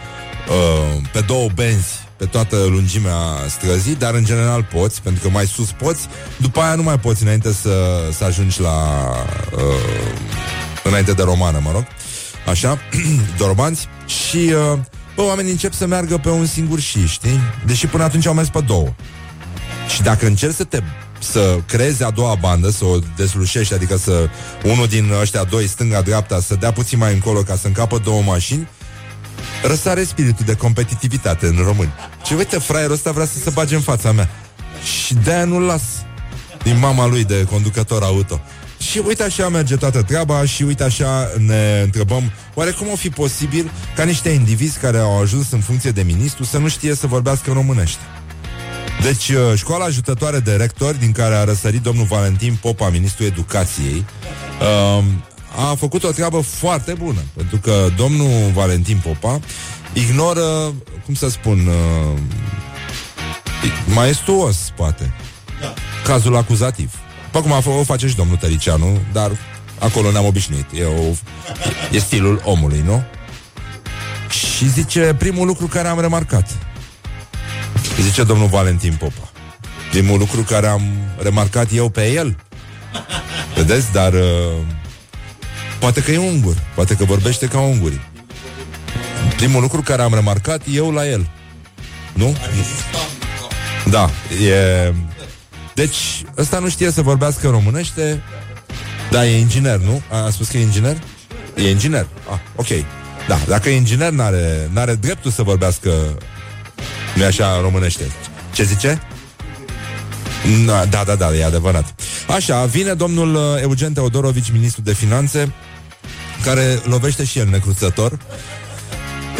uh, pe două benzi pe toată lungimea străzii, dar în general poți, pentru că mai sus poți, după aia nu mai poți înainte să, să ajungi la uh, înainte de romană, mă rog așa, dorbanți și uh, bă, oamenii încep să meargă pe un singur și, știi? Deși până atunci au mers pe două. Și dacă încerci să te să creezi a doua bandă, să o deslușești, adică să unul din ăștia doi, stânga-dreapta, să dea puțin mai încolo ca să încapă două mașini, răsare spiritul de competitivitate în români. Și uite, fraierul ăsta vrea să se bage în fața mea. Și de-aia nu-l las din mama lui de conducător auto. Și uite așa merge toată treaba și uite așa ne întrebăm oare cum o fi posibil ca niște indivizi care au ajuns în funcție de ministru să nu știe să vorbească românește. Deci, uh, școala ajutătoare de rectori, din care a răsărit domnul Valentin Popa, ministrul educației, um, a făcut o treabă foarte bună, pentru că domnul Valentin Popa ignoră, cum să spun, uh, maestuos, poate, cazul acuzativ. După cum a o face și domnul Tăricianu, dar acolo ne-am obișnuit. E, o, e stilul omului, nu? Și zice, primul lucru care am remarcat. Zice domnul Valentin Popa. Primul lucru care am remarcat eu pe el. Vedeți? Dar uh, poate că e ungur. Poate că vorbește ca ungurii. Primul lucru care am remarcat eu la el. Nu? Da, e deci, ăsta nu știe să vorbească românește, da, e inginer, nu? A, a spus că e inginer? E inginer. Ah, ok. Da, dacă e inginer, n-are, n-are dreptul să vorbească nu așa românește. Ce zice? Da, da, da, e adevărat. Așa, vine domnul uh, Eugen Teodorovici, ministru de finanțe, care lovește și el necruțător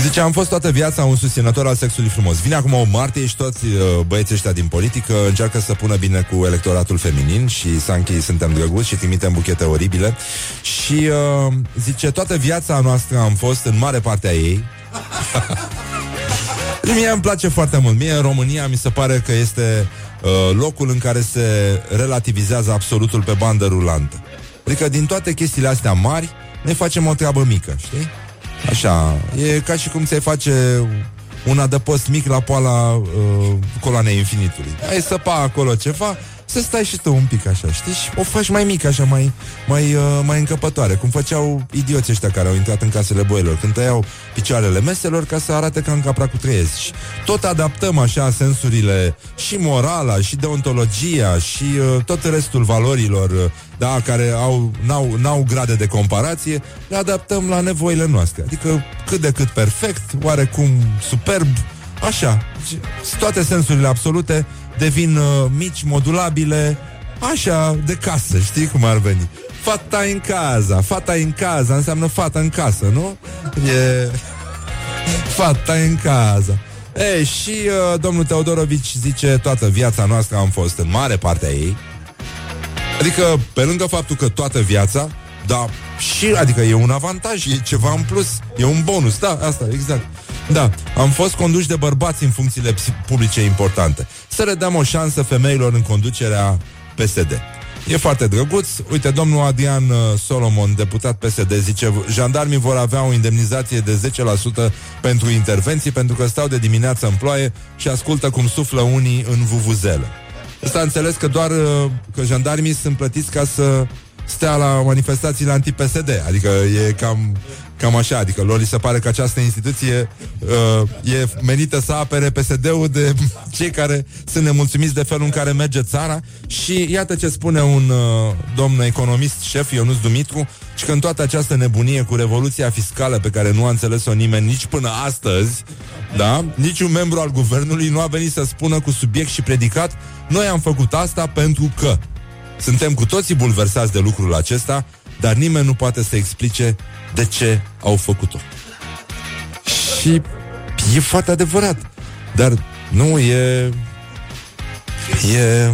Zice, am fost toată viața un susținător al sexului frumos. Vine acum o martie și toți uh, băieții ăștia din politică încearcă să pună bine cu electoratul feminin și Sanchi suntem drăguți și trimitem buchete oribile. Și uh, zice, toată viața noastră am fost în mare parte a ei. Mie îmi place foarte mult. Mie în România mi se pare că este uh, locul în care se relativizează absolutul pe bandă rulantă. Adică din toate chestiile astea mari, ne facem o treabă mică, știi? Așa, e ca și cum se face un adăpost mic la poala uh, coloanei infinitului. Ai săpa acolo ceva, să stai și tu un pic așa, știi? Și o faci mai mică, așa, mai, mai, uh, mai încăpătoare, cum făceau idioții ăștia care au intrat în casele boilor, când tăiau picioarele meselor ca să arate ca în capra cu trăiezi. Și tot adaptăm așa sensurile și morala, și deontologia, și uh, tot restul valorilor, uh, da, care au, n-au, n-au grade de comparație, le adaptăm la nevoile noastre. Adică cât de cât perfect, oarecum superb, așa. Toate sensurile absolute devin uh, mici, modulabile, așa, de casă, știi cum ar veni? Fata în casa, fata în casa înseamnă fata în casă, nu? E... Fata în casa. Ei, și uh, domnul Teodorovici zice toată viața noastră am fost în mare parte a ei. Adică, pe lângă faptul că toată viața, da, și, adică e un avantaj, e ceva în plus, e un bonus, da, asta, exact. Da, am fost conduși de bărbați în funcțiile publice importante. Să le dăm o șansă femeilor în conducerea PSD. E foarte drăguț. Uite, domnul Adrian uh, Solomon, deputat PSD, zice jandarmii vor avea o indemnizație de 10% pentru intervenții pentru că stau de dimineață în ploaie și ascultă cum suflă unii în vuvuzele. Ăsta înțeles că doar uh, că jandarmii sunt plătiți ca să stea la manifestațiile anti-PSD. Adică e cam Cam așa, adică lor li se pare că această instituție uh, e menită să apere PSD-ul de cei care sunt nemulțumiți de felul în care merge țara. Și iată ce spune un uh, domn economist șef, Ionuț Dumitru, și că în toată această nebunie cu revoluția fiscală pe care nu a înțeles-o nimeni nici până astăzi, da, niciun membru al guvernului nu a venit să spună cu subiect și predicat noi am făcut asta pentru că suntem cu toții bulversați de lucrul acesta dar nimeni nu poate să explice de ce au făcut-o. Și e foarte adevărat. Dar nu e... E...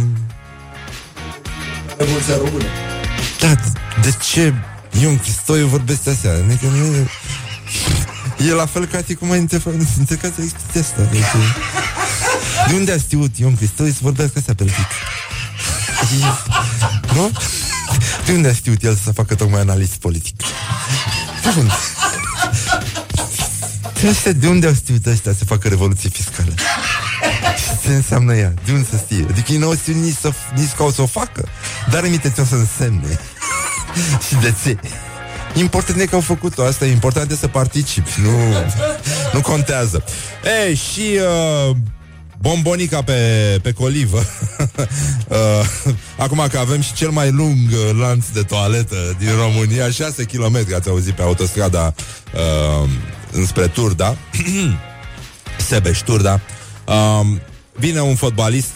Revoluția română. Da, de ce Ion Cristoiu vorbește astea? Adică nu e... E la fel ca tine cum ai încercat să explici asta. Deci, de unde a știut Ion Cristoiu să vorbească astea pe Nu? De unde a știut el să facă tocmai analist politic? De unde? De unde au știut ăștia să facă revoluție fiscală? Ce înseamnă ea? De unde să știe? Adică ei n-au știut nici, să, nici ca o să o facă Dar emite ce o să însemne Și de ce? Important e că au făcut-o, asta e important e să participi, nu, nu contează. Ei, și uh, bombonica pe, pe colivă. uh, acum că avem și cel mai lung uh, lanț de toaletă din România, 6 km, ați auzit pe autostrada uh, înspre Turda, Sebeș Turda, uh, vine un fotbalist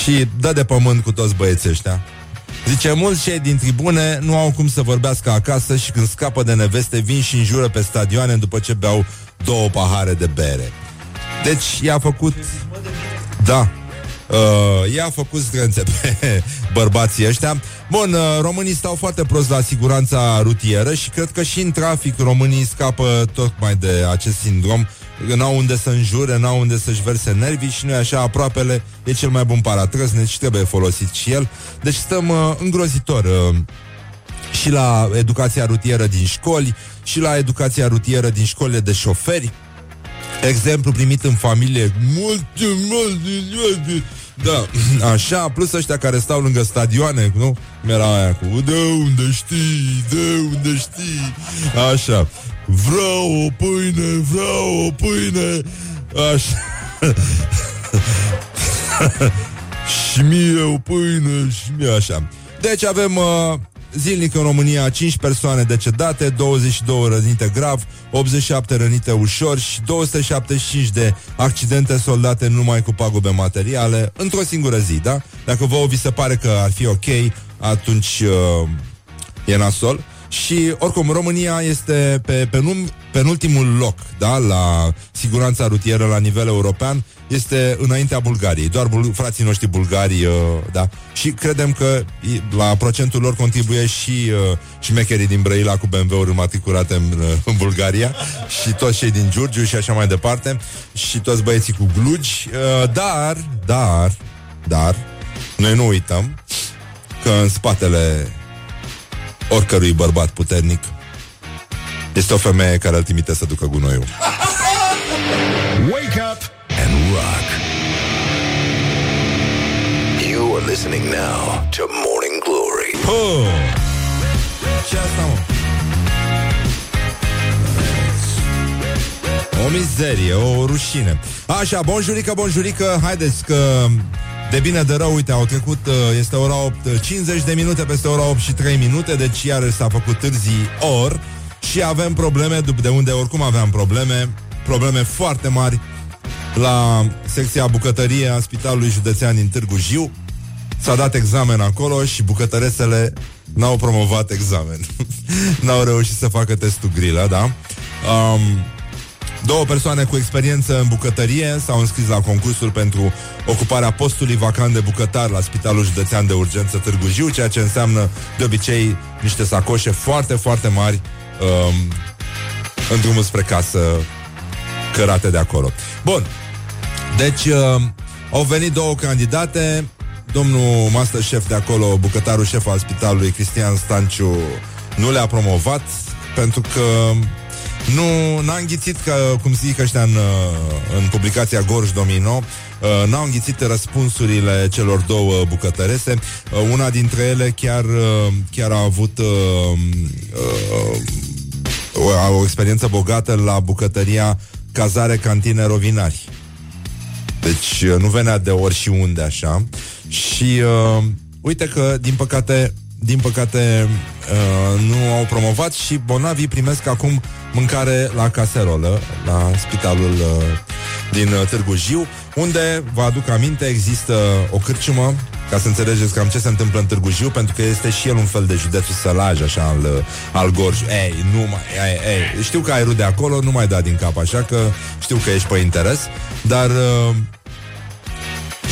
și dă de pământ cu toți băieții ăștia. Zice, mulți cei din tribune nu au cum să vorbească acasă și când scapă de neveste vin și înjură pe stadioane după ce beau două pahare de bere. Deci i-a făcut... Da, Uh, ea a făcut strânțe pe bărbații ăștia. Bun, uh, românii stau foarte prost la siguranța rutieră și cred că și în trafic românii scapă tocmai de acest sindrom. N-au unde să înjure, n-au unde să-și verse nervii și noi așa aproapele e cel mai bun paratrăznet și trebuie folosit și el. Deci stăm uh, îngrozitor uh, și la educația rutieră din școli și la educația rutieră din școlile de șoferi. Exemplu primit în familie. Multe, multe, multe. Da, așa, plus ăștia care stau lângă stadioane, nu? Era aia cu De unde știi, de unde știi? Așa. Vreau o pâine, vreau o pâine. Așa. Și mie o pâine Și mie așa. Deci avem uh, Zilnic în România 5 persoane decedate, 22 rănite grav, 87 rănite ușor și 275 de accidente soldate numai cu pagube materiale într-o singură zi, da? Dacă vouă vi se pare că ar fi ok, atunci uh, e nasol. Și oricum, România este pe penum, penultimul loc da, la siguranța rutieră la nivel european este înaintea Bulgariei. Doar bul- frații noștri bulgari, uh, da. Și credem că i- la procentul lor contribuie și uh, șmecherii din Brăila cu BMW-uri matriculate în, uh, în Bulgaria și toți cei din Giurgiu și așa mai departe și toți băieții cu glugi. Uh, dar, dar, dar, noi nu uităm că în spatele oricărui bărbat puternic este o femeie care îl trimite să ducă gunoiul. Wake up and rock. You are listening now to Morning Glory. Oh! Ce asta, mă? O mizerie, o rușine Așa, bonjurică, bonjurică Haideți că de bine de rău Uite, au trecut, uh, este ora 8 50 de minute peste ora 8 și 3 minute Deci iarăși s-a făcut târzii or Și avem probleme, după de unde oricum aveam probleme Probleme foarte mari La secția bucătărie a Spitalului Județean din Târgu Jiu S-a dat examen acolo și bucătăresele n-au promovat examen. n-au reușit să facă testul grilă, da? Um, două persoane cu experiență în bucătărie s-au înscris la concursul pentru ocuparea postului vacant de bucătar la Spitalul Județean de Urgență Târgu Jiu, ceea ce înseamnă de obicei niște sacoșe foarte, foarte mari um, în drumul spre casă cărate de acolo. Bun, deci uh, au venit două candidate Domnul master șef de acolo Bucătarul șef al spitalului Cristian Stanciu Nu le-a promovat Pentru că nu n-a înghițit, că, cum se zic ăștia în, uh, în publicația Gorj Domino, uh, n-au înghițit răspunsurile celor două bucătărese. Uh, una dintre ele chiar, uh, chiar a avut uh, uh, o, o experiență bogată la bucătăria Cazare Cantine Rovinari. Deci uh, nu venea de ori și unde așa. Și uh, uite că, din păcate, din păcate uh, nu au promovat și bolnavii primesc acum mâncare la caserolă, la spitalul uh, din uh, Târgu Jiu, unde, vă aduc aminte, există o cârciumă ca să înțelegeți cam ce se întâmplă în Târgu Jiu, pentru că este și el un fel de județul sălaj, așa, al, uh, al Gorj. Ei, nu mai, ei, ei, știu că ai rude acolo, nu mai da din cap, așa că știu că ești pe interes, dar uh,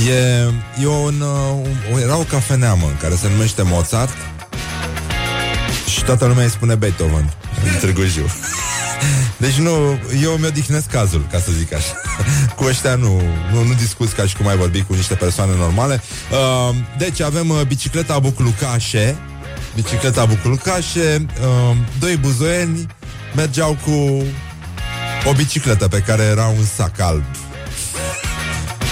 E, e un, uh, era o cafenea, mă, care se numește Mozart Și toată lumea îi spune Beethoven În Târgu Jiu. Deci nu, eu mi odihnesc cazul, ca să zic așa. Cu ăștia nu, nu, nu discuți ca și cum ai vorbi cu niște persoane normale. Uh, Deci avem uh, bicicleta Buclucașe Bicicleta Buclucașe uh, Doi buzoieni mergeau cu o bicicletă pe care era un sac alb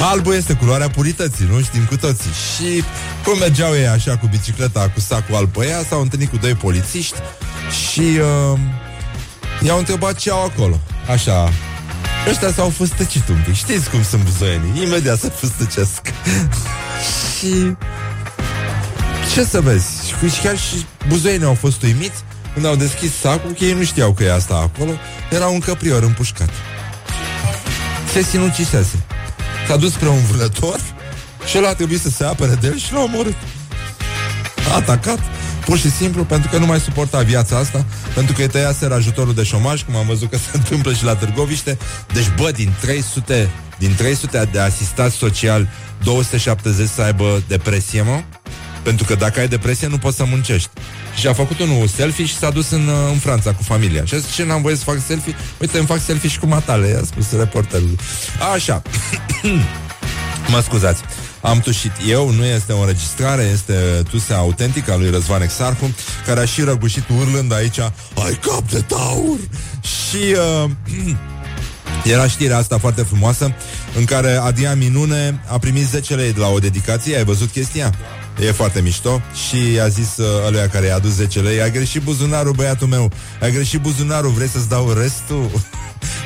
Albul este culoarea purității, nu? Știm cu toții. Și cum mergeau ei așa cu bicicleta Cu sacul alb pe ea S-au întâlnit cu doi polițiști Și uh, i-au întrebat ce au acolo. Așa. Ăștia s-au fustăcit un pic. Știți cum sunt buzoienii Imediat se fustăcesc. Și Ce să vezi? Și chiar și buzoienii au fost uimiți Când au deschis sacul Că ei nu știau că e asta acolo. Era un căprior împușcat. Se sinucisese S-a dus spre un vânător și el a trebuit să se apere de el și l-a omorât. A atacat, pur și simplu, pentru că nu mai suporta viața asta, pentru că îi tăiaseră ajutorul de șomaj, cum am văzut că se întâmplă și la Târgoviște. Deci, bă, din 300, din 300 de asistați social, 270 să aibă depresie, mă? Pentru că dacă ai depresie, nu poți să muncești. Și a făcut unul selfie și s-a dus în, uh, în Franța cu familia. Și a zis, ce n-am voie să fac selfie? Uite, îmi fac selfie și cu matale, i-a spus reporterul. Așa. mă scuzați. Am tușit eu, nu este o înregistrare, este tusea autentică a lui Răzvan Exarcu, care a și răgușit urlând aici, ai cap de taur! Și uh, era știrea asta foarte frumoasă, în care Adrian Minune a primit 10 lei de la o dedicație, ai văzut chestia? E foarte mișto și a zis uh, ăluia care i-a adus 10 lei, ai greșit buzunarul, băiatul meu, ai greșit buzunarul, vrei să-ți dau restul?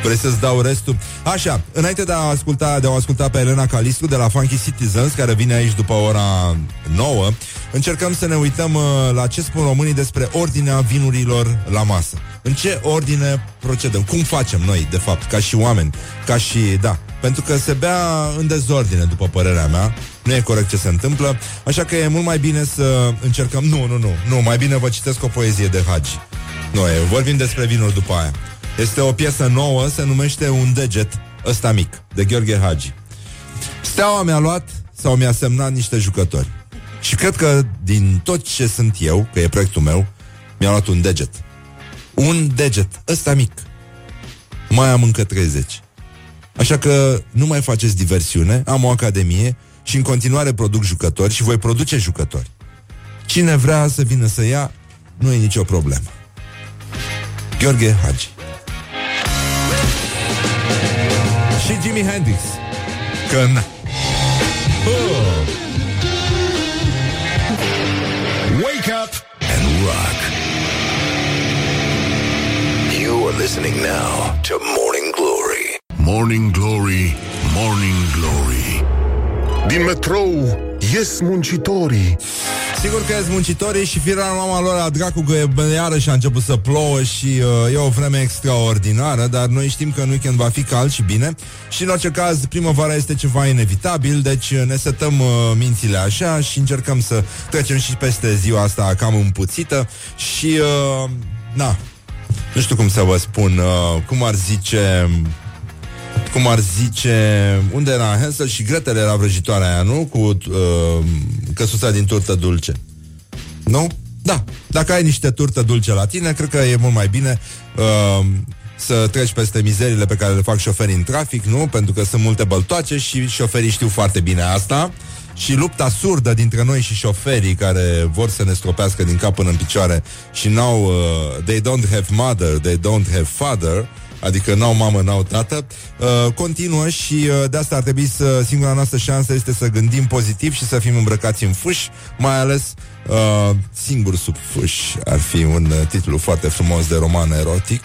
Vrei să-ți dau restul? Așa, înainte de a asculta, de a asculta pe Elena Calistru de la Funky Citizens, care vine aici după ora 9, încercăm să ne uităm uh, la ce spun românii despre ordinea vinurilor la masă. În ce ordine procedăm? Cum facem noi, de fapt, ca și oameni? Ca și, da, pentru că se bea în dezordine, după părerea mea. Nu e corect ce se întâmplă, așa că e mult mai bine să încercăm... Nu, nu, nu, nu, mai bine vă citesc o poezie de Hagi. Noi vorbim despre vinuri după aia. Este o piesă nouă, se numește Un deget, ăsta mic, de Gheorghe Hagi. Steaua mi-a luat sau mi-a semnat niște jucători. Și cred că din tot ce sunt eu, că e proiectul meu, mi-a luat un deget. Un deget, ăsta mic. Mai am încă 30. Așa că nu mai faceți diversiune, am o academie și în continuare produc jucători și voi produce jucători. Cine vrea să vină să ia, nu e nicio problemă. Gheorghe Hagi. Și Jimi Hendrix. Că na. Oh. Wake up and rock. You are listening now to Morning Glory. Morning Glory, Morning Glory. Din metrou ies muncitorii. Sigur că sunt muncitorii și firea mama lor a dracu că iarăși a început să plouă și uh, e o vreme extraordinară, dar noi știm că în weekend va fi cald și bine și în orice caz primăvara este ceva inevitabil, deci uh, ne setăm uh, mințile așa și încercăm să trecem și peste ziua asta cam împuțită și uh, na, nu știu cum să vă spun, uh, cum ar zice cum ar zice, unde era Hansel și Gretel era vrăjitoarea aia, nu? Cu uh, căsuța din turtă dulce. Nu? Da. Dacă ai niște turtă dulce la tine, cred că e mult mai bine uh, să treci peste mizerile pe care le fac șoferii în trafic, nu? Pentru că sunt multe băltoace și șoferii știu foarte bine asta. Și lupta surdă dintre noi și șoferii care vor să ne stropească din cap până în picioare și n-au, uh, they don't have mother, they don't have father, adică n-au mamă, n-au tată, uh, continuă și uh, de asta ar trebui să, singura noastră șansă este să gândim pozitiv și să fim îmbrăcați în fâș, mai ales uh, singur sub fâș ar fi un uh, titlu foarte frumos de roman erotic,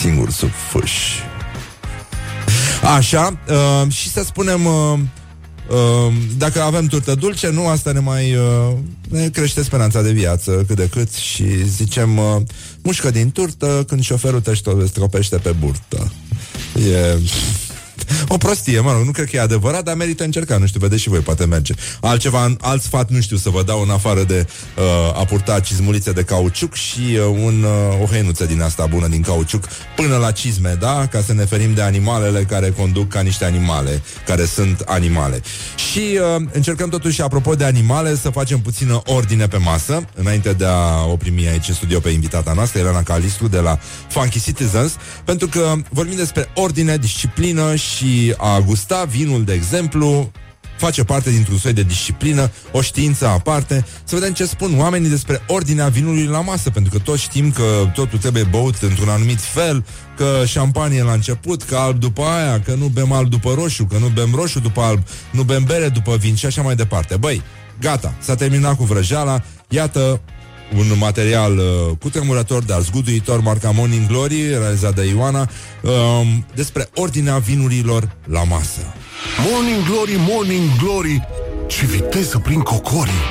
singur sub fâș. Așa, uh, și să spunem... Uh, Uh, dacă avem turtă dulce, nu asta ne mai uh, ne crește speranța de viață cât de cât și zicem uh, mușcă din turtă când șoferul te stropește pe burtă. E o prostie, mă rog, nu cred că e adevărat, dar merită încerca, nu știu, vedeți și voi, poate merge. Altceva, alt sfat, nu știu, să vă dau în afară de uh, a purta cizmulițe de cauciuc și uh, un, uh, o hăinuță din asta bună din cauciuc până la cizme, da? Ca să ne ferim de animalele care conduc ca niște animale, care sunt animale. Și uh, încercăm totuși, apropo de animale, să facem puțină ordine pe masă, înainte de a o primi aici în studio pe invitata noastră, Elena Calistru, de la Funky Citizens, pentru că vorbim despre ordine, disciplină și a gusta vinul, de exemplu, face parte dintr-un soi de disciplină, o știință aparte, să vedem ce spun oamenii despre ordinea vinului la masă, pentru că toți știm că totul trebuie băut într-un anumit fel, că șampanie la început, că alb după aia, că nu bem alb după roșu, că nu bem roșu după alb, nu bem bere după vin și așa mai departe. Băi, gata, s-a terminat cu vrăjeala, iată un material uh, cu tremurător, dar zguduitor, marca Morning Glory, realizat de Ioana, uh, despre ordinea vinurilor la masă. Morning Glory, Morning Glory, ce viteză prin cocorii.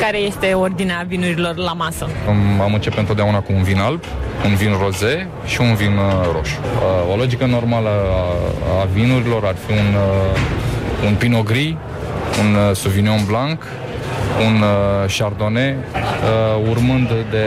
Care este ordinea vinurilor la masă? Am am început întotdeauna cu un vin alb, un vin roze și un vin uh, roșu. Uh, O logică normală a, a vinurilor ar fi un, uh, un Pinot Gris, un uh, Sauvignon Blanc, un uh, Chardonnay, uh, urmând de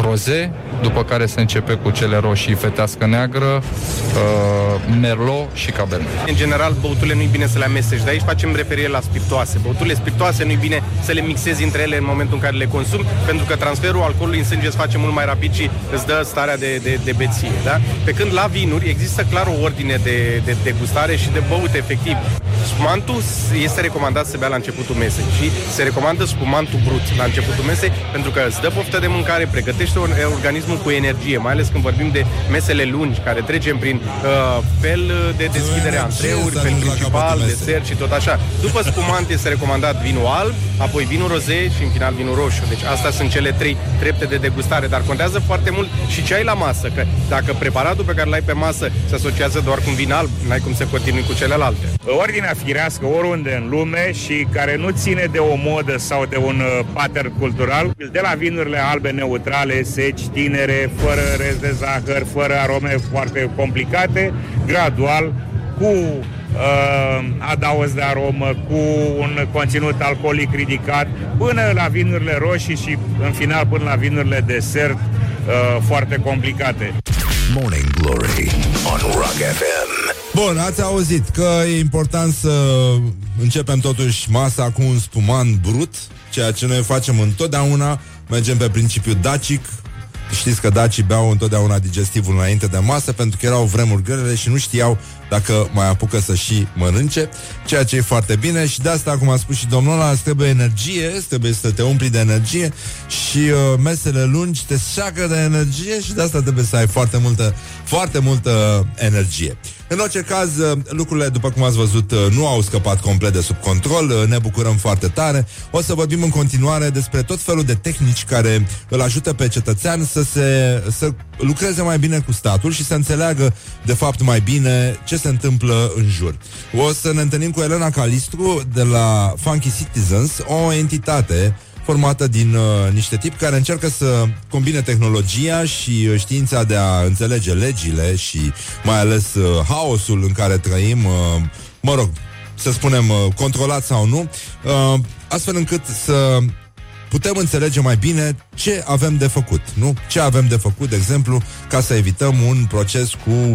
roze, după care se începe cu cele roșii fetească neagră, uh, Merlot și Cabernet. În general, băuturile nu-i bine să le amesteci, de aici facem referire la spiritoase. Băuturile spiritoase nu-i bine să le mixezi între ele în momentul în care le consumi, pentru că transferul alcoolului în sânge se face mult mai rapid și îți dă starea de, de, de beție. Da? Pe când la vinuri există clar o ordine de, de degustare și de băut efectiv. Spumantul este recomandat să bea la începutul mesei și se recomandă spumantul brut la începutul mesei pentru că îți dă poftă de mâncare, pregătește or- organismul cu energie, mai ales când vorbim de mesele lungi, care trecem prin uh, fel de deschidere a energie întreuri, să fel ajungi la principal, capătul mesei. desert și tot așa. După spumant este recomandat vinul alb, apoi vinul roze și în final vinul roșu. Deci astea sunt cele trei trepte de degustare, dar contează foarte mult și ce ai la masă, că dacă preparatul pe care l-ai pe masă se asociază doar cu un vin alb, n-ai cum să continui cu celelalte. Ordinea firească oriunde în lume și care nu ține de o modă sau de un uh, pattern cultural, de la vinurile albe neutrale, seci, tinere, fără rez de zahăr, fără arome foarte complicate, gradual, cu uh, adaos de aromă, cu un conținut alcoolic ridicat, până la vinurile roșii și în final până la vinurile desert, uh, foarte complicate. Morning Glory on Rock FM. Bun, ați auzit că e important să începem totuși masa cu un spuman brut, ceea ce noi facem întotdeauna, mergem pe principiul dacic, Știți că dacii beau întotdeauna digestivul înainte de masă pentru că erau vremuri grele și nu știau dacă mai apucă să și mănânce, ceea ce e foarte bine. Și de asta, cum a spus și domnul ăla, îți trebuie energie, îți trebuie să te umpli de energie și uh, mesele lungi te seacă de energie și de asta trebuie să ai foarte multă, foarte multă energie. În orice caz, uh, lucrurile, după cum ați văzut, uh, nu au scăpat complet de sub control, uh, ne bucurăm foarte tare. O să vorbim în continuare despre tot felul de tehnici care îl ajută pe cetățean să se să lucreze mai bine cu statul și să înțeleagă, de fapt, mai bine ce se întâmplă în jur. O să ne întâlnim cu Elena Calistru de la Funky Citizens, o entitate formată din uh, niște tipi care încearcă să combine tehnologia și uh, știința de a înțelege legile și mai ales uh, haosul în care trăim, uh, mă rog, să spunem, uh, controlat sau nu, uh, astfel încât să putem înțelege mai bine ce avem de făcut, nu? Ce avem de făcut, de exemplu, ca să evităm un proces cu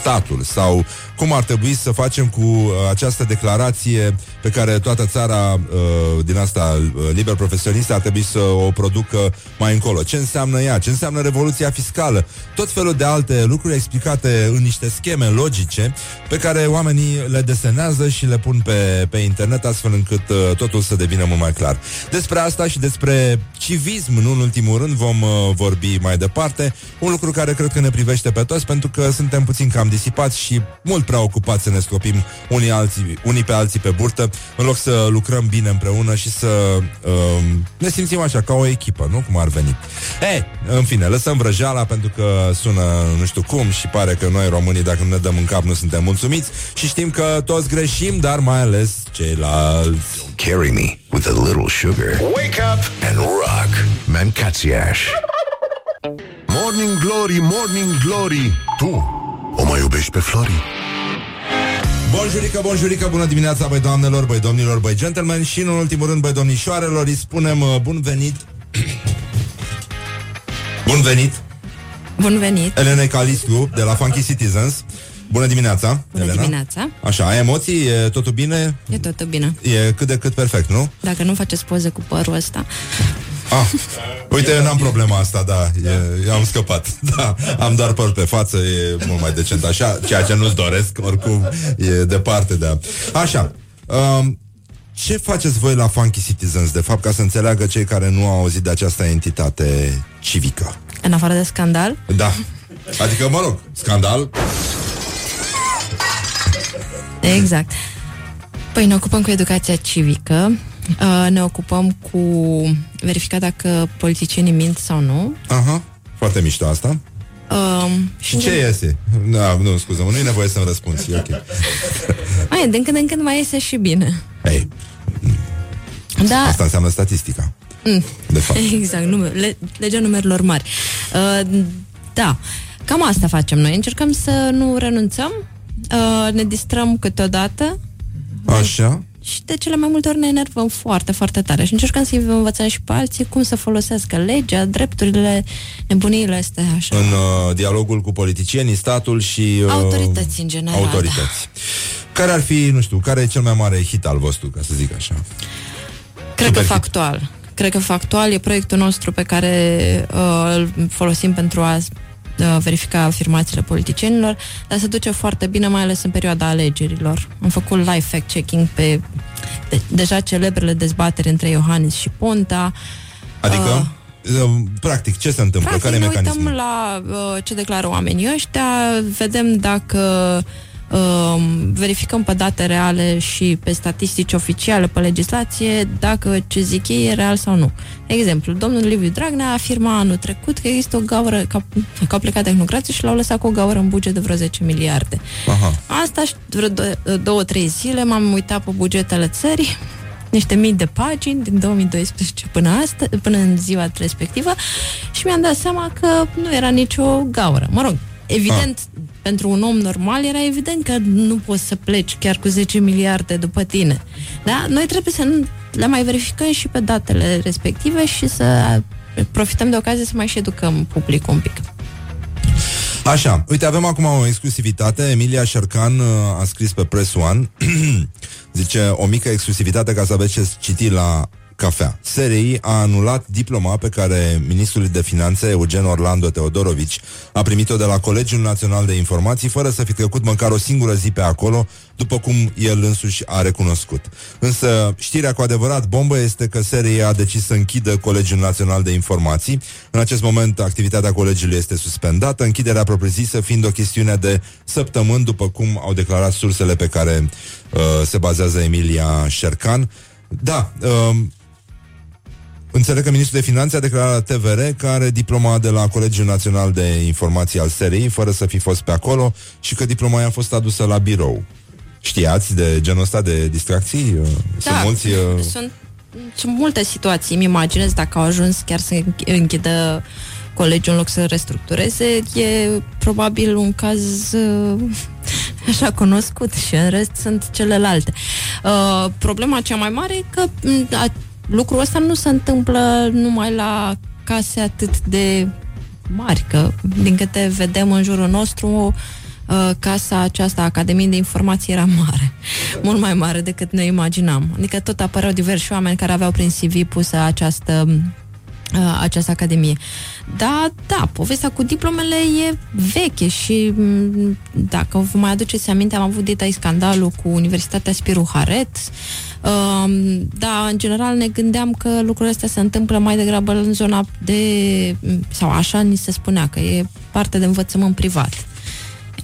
statul sau cum ar trebui să facem cu uh, această declarație pe care toată țara uh, din asta uh, liber profesionistă ar trebui să o producă mai încolo. Ce înseamnă ea? Ce înseamnă revoluția fiscală? Tot felul de alte lucruri explicate în niște scheme logice pe care oamenii le desenează și le pun pe, pe internet astfel încât uh, totul să devină mult mai clar. Despre asta și despre civism, nu în ultimul rând, vom uh, vorbi mai departe. Un lucru care cred că ne privește pe toți pentru că suntem puțin cam disipați și mult prea ocupați să ne stropim unii, alții, unii pe alții pe burtă, în loc să lucrăm bine împreună și să uh, ne simțim așa, ca o echipă, nu? Cum ar veni. E, în fine, lăsăm vrăjeala pentru că sună nu știu cum și pare că noi românii, dacă nu ne dăm în cap, nu suntem mulțumiți și știm că toți greșim, dar mai ales ceilalți. Carry me with a little sugar. Wake up and rock. Mancațiaș. Morning Glory, Morning Glory. Tu o mai iubești pe Flori? Bonjurică, bonjurică, bună dimineața, băi doamnelor, băi domnilor, băi gentlemen și în ultimul rând, băi domnișoarelor, îi spunem uh, bun venit Bun venit Bun venit! Elena Calistru de la Funky Citizens Bună dimineața, Bună Elena dimineața! Așa, ai emoții? E totul bine? E totul bine. E cât de cât perfect, nu? Dacă nu faceți poze cu părul ăsta, Ah, uite, eu n-am problema asta, da, e, eu am scăpat, da, am doar păr pe față, e mult mai decent așa, ceea ce nu-ți doresc, oricum, e departe de a... Așa, um, ce faceți voi la Funky Citizens, de fapt, ca să înțeleagă cei care nu au auzit de această entitate civică? în afară de scandal, Da, adică, mă rog, scandal, exact. Păi ne ocupăm cu educația civică, uh, ne ocupăm cu verificat dacă politicienii mint sau nu. aha, foarte mișto asta. Um, Și ce iese? Da, nu, scuză nu e nevoie să-mi răspunzi, e ok. Mai, din când în când mai iese și bine. Ei, Da, asta înseamnă statistica. De fapt. exact, numer, le, legea numerelor mari. Uh, da, cam asta facem noi. Încercăm să nu renunțăm, uh, ne distrăm câteodată Așa. și de cele mai multe ori ne enervăm foarte, foarte tare și încercăm să-i învățăm și pe alții cum să folosească legea, drepturile, nebuniile astea, așa. în uh, dialogul cu politicienii, statul și uh, Autorități, în general, da. autorități. Care ar fi, nu știu, care e cel mai mare hit al vostru, ca să zic așa? Cred Super că hit. factual. Cred că factual e proiectul nostru pe care uh, îl folosim pentru a uh, verifica afirmațiile politicienilor, dar se duce foarte bine, mai ales în perioada alegerilor. Am făcut live fact-checking pe de, deja celebrele dezbateri între Iohannis și Ponta. Adică, uh, practic, ce se întâmplă? Practic, care e ne mecanismul? uităm la uh, ce declară oamenii ăștia, vedem dacă uh, verificăm pe date reale și pe statistici oficiale, pe legislație, dacă ce zic ei e real sau nu. De exemplu, domnul Liviu Dragnea afirma anul trecut că există o gaură, că, că au plecat tehnocrații și l-au lăsat cu o gaură în buget de vreo 10 miliarde. Aha. Asta și vreo dou- două, trei zile m-am uitat pe bugetele țării, niște mii de pagini din 2012 până, astă, până în ziua respectivă și mi-am dat seama că nu era nicio gaură. Mă rog, evident, pentru un om normal era evident că nu poți să pleci chiar cu 10 miliarde după tine. Da? Noi trebuie să nu le mai verificăm și pe datele respective și să profităm de ocazie să mai și educăm publicul un pic. Așa, uite, avem acum o exclusivitate. Emilia Șercan uh, a scris pe Press One Zice, o mică exclusivitate ca să aveți ce citi la cafea. SRI a anulat diploma pe care ministrul de finanțe Eugen Orlando Teodorovici a primit-o de la Colegiul Național de Informații fără să fi trecut măcar o singură zi pe acolo, după cum el însuși a recunoscut. Însă știrea cu adevărat bombă este că SRI a decis să închidă Colegiul Național de Informații. În acest moment activitatea colegiului este suspendată, închiderea propriu-zisă fiind o chestiune de săptămâni, după cum au declarat sursele pe care uh, se bazează Emilia Șercan. Da, uh, Înțeleg că ministrul de finanțe a declarat la TVR că are diploma de la Colegiul Național de Informații al SRI, fără să fi fost pe acolo, și că diploma a fost adusă la birou. Știați de genul ăsta de distracții? Uh, sunt da, mulți... Uh... Sunt, sunt multe situații, îmi imaginez, dacă au ajuns chiar să închidă colegiul în loc să restructureze, e probabil un caz uh, așa cunoscut și în rest sunt celelalte. Uh, problema cea mai mare e că mm, a, lucrul ăsta nu se întâmplă numai la case atât de mari, că din câte vedem în jurul nostru, uh, casa aceasta, Academie de Informații, era mare. Mult mai mare decât ne imaginam. Adică tot apăreau diversi oameni care aveau prin CV pusă această uh, această academie. Da, da, povestea cu diplomele e veche și mm, dacă vă mai aduceți aminte, am avut detai scandalul cu Universitatea Spiru Haret, uh, Um, da, în general ne gândeam că lucrurile astea se întâmplă mai degrabă în zona de, sau așa ni se spunea, că e parte de învățământ privat.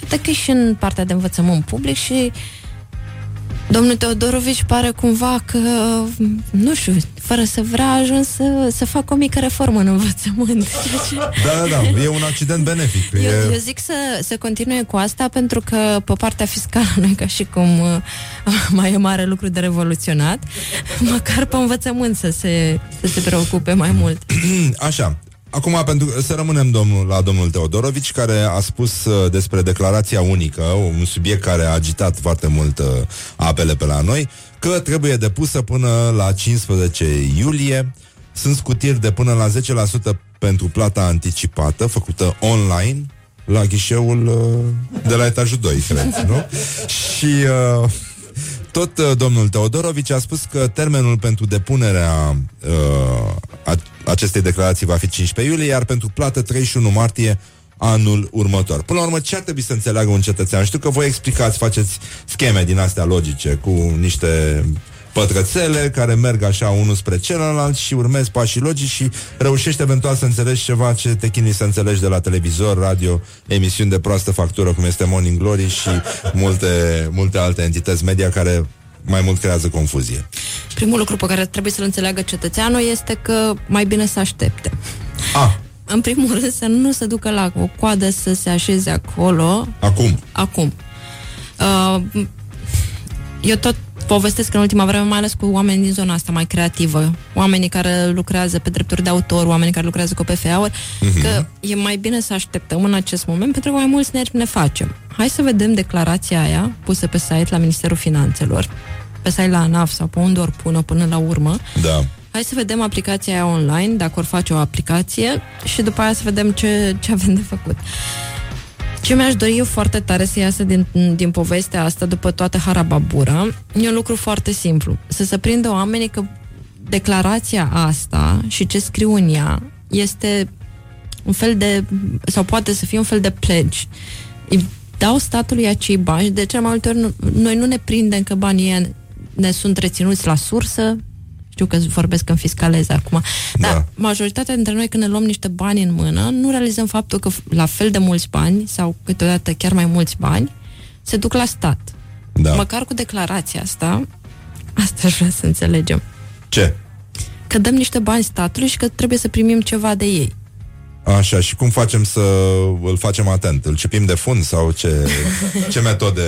Iată că și în partea de învățământ public și domnul Teodorovici pare cumva că, nu știu, fără să vrea a ajuns să, să facă o mică reformă în învățământ. Da, da, da, e un accident benefic. Eu, e... eu zic să, să continue cu asta pentru că pe partea fiscală nu ca și cum uh, mai e mare lucru de revoluționat, măcar pe învățământ să se, să se preocupe mai mult. Așa, Acum, pentru să rămânem domnul, la domnul Teodorovici, care a spus uh, despre declarația unică, un subiect care a agitat foarte mult uh, apele pe la noi, că trebuie depusă până la 15 iulie. Sunt scutiri de până la 10% pentru plata anticipată, făcută online, la ghișeul uh, de la etajul 2, cred, nu? Și... Uh, tot uh, domnul Teodorovici a spus că termenul pentru depunerea uh, a, acestei declarații va fi 15 iulie, iar pentru plată 31 martie anul următor. Până la urmă, ce ar trebui să înțeleagă un cetățean? Știu că voi explicați, faceți scheme din astea logice cu niște pătrățele care merg așa unul spre celălalt și urmezi pașii logici și reușești eventual să înțelegi ceva ce te chinui să înțelegi de la televizor, radio, emisiuni de proastă factură cum este Morning Glory și multe, multe alte entități media care mai mult creează confuzie. Primul lucru pe care trebuie să-l înțeleagă cetățeanul este că mai bine să aștepte. Ah. În primul rând să nu se ducă la o coadă să se așeze acolo. Acum. Acum. Uh, eu tot povestesc în ultima vreme, mai ales cu oameni din zona asta mai creativă, oamenii care lucrează pe drepturi de autor, oamenii care lucrează cu PFA-uri, uh-huh. că e mai bine să așteptăm în acest moment pentru că mai mulți nervi ne facem. Hai să vedem declarația aia pusă pe site la Ministerul Finanțelor, pe site la ANAF sau pe unde ori pună până la urmă. Da. Hai să vedem aplicația aia online, dacă ori face o aplicație și după aia să vedem ce, ce avem de făcut. Ce mi-aș dori eu foarte tare să iasă din, din povestea asta după toată harababura e un lucru foarte simplu. Să se prindă oamenii că declarația asta și ce scriu în ea este un fel de, sau poate să fie un fel de pledge. Îi dau statului acei bani, de ce mai multe ori nu, noi nu ne prindem că banii ne sunt reținuți la sursă, știu că vorbesc în fiscalez acum. Dar da. majoritatea dintre noi, când ne luăm niște bani în mână, nu realizăm faptul că la fel de mulți bani, sau câteodată chiar mai mulți bani, se duc la stat. Da. Măcar cu declarația asta, asta aș vrea să înțelegem. Ce? Că dăm niște bani statului și că trebuie să primim ceva de ei. Așa, și cum facem să îl facem atent? Îl cepim de fund sau ce, ce metode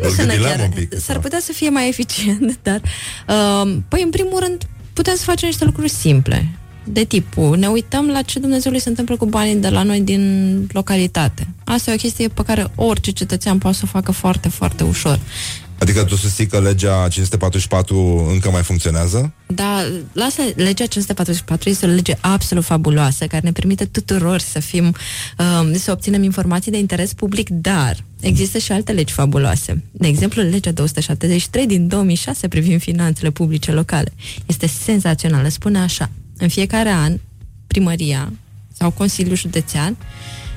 îl gândilăm un pic? S-ar putea să fie mai eficient, dar... Uh, păi, în primul rând, putem să facem niște lucruri simple. De tipul, ne uităm la ce Dumnezeului se întâmplă cu banii de la noi din localitate. Asta e o chestie pe care orice cetățean poate să o facă foarte, foarte ușor. Adică tu susții că legea 544 încă mai funcționează? Da, lasă, legea 544 este o lege absolut fabuloasă, care ne permite tuturor să fim, um, să obținem informații de interes public, dar există și alte legi fabuloase. De exemplu, legea 273 din 2006 privind finanțele publice locale. Este senzațională, spune așa, în fiecare an, primăria sau Consiliul Județean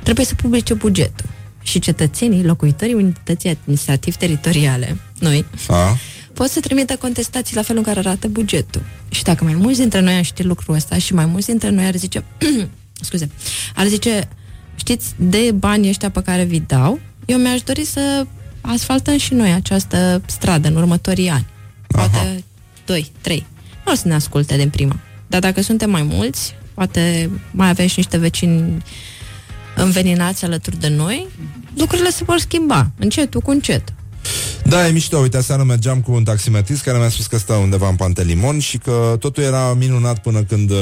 trebuie să publice bugetul și cetățenii, locuitorii unității administrativ-teritoriale, noi, A? pot să trimită contestații la felul în care arată bugetul. Și dacă mai mulți dintre noi am ști lucrul ăsta și mai mulți dintre noi ar zice, scuze, ar zice, știți, de banii ăștia pe care vi dau, eu mi-aș dori să asfaltăm și noi această stradă în următorii ani. Poate Aha. 2, 3. Nu o să ne asculte din prima. Dar dacă suntem mai mulți, poate mai avem și niște vecini înveninați alături de noi, lucrurile se vor schimba, încetul cu încet. Da, e mișto. Uite, aseară mergeam cu un taximetrist care mi-a spus că stă undeva în Pantelimon și că totul era minunat până când uh,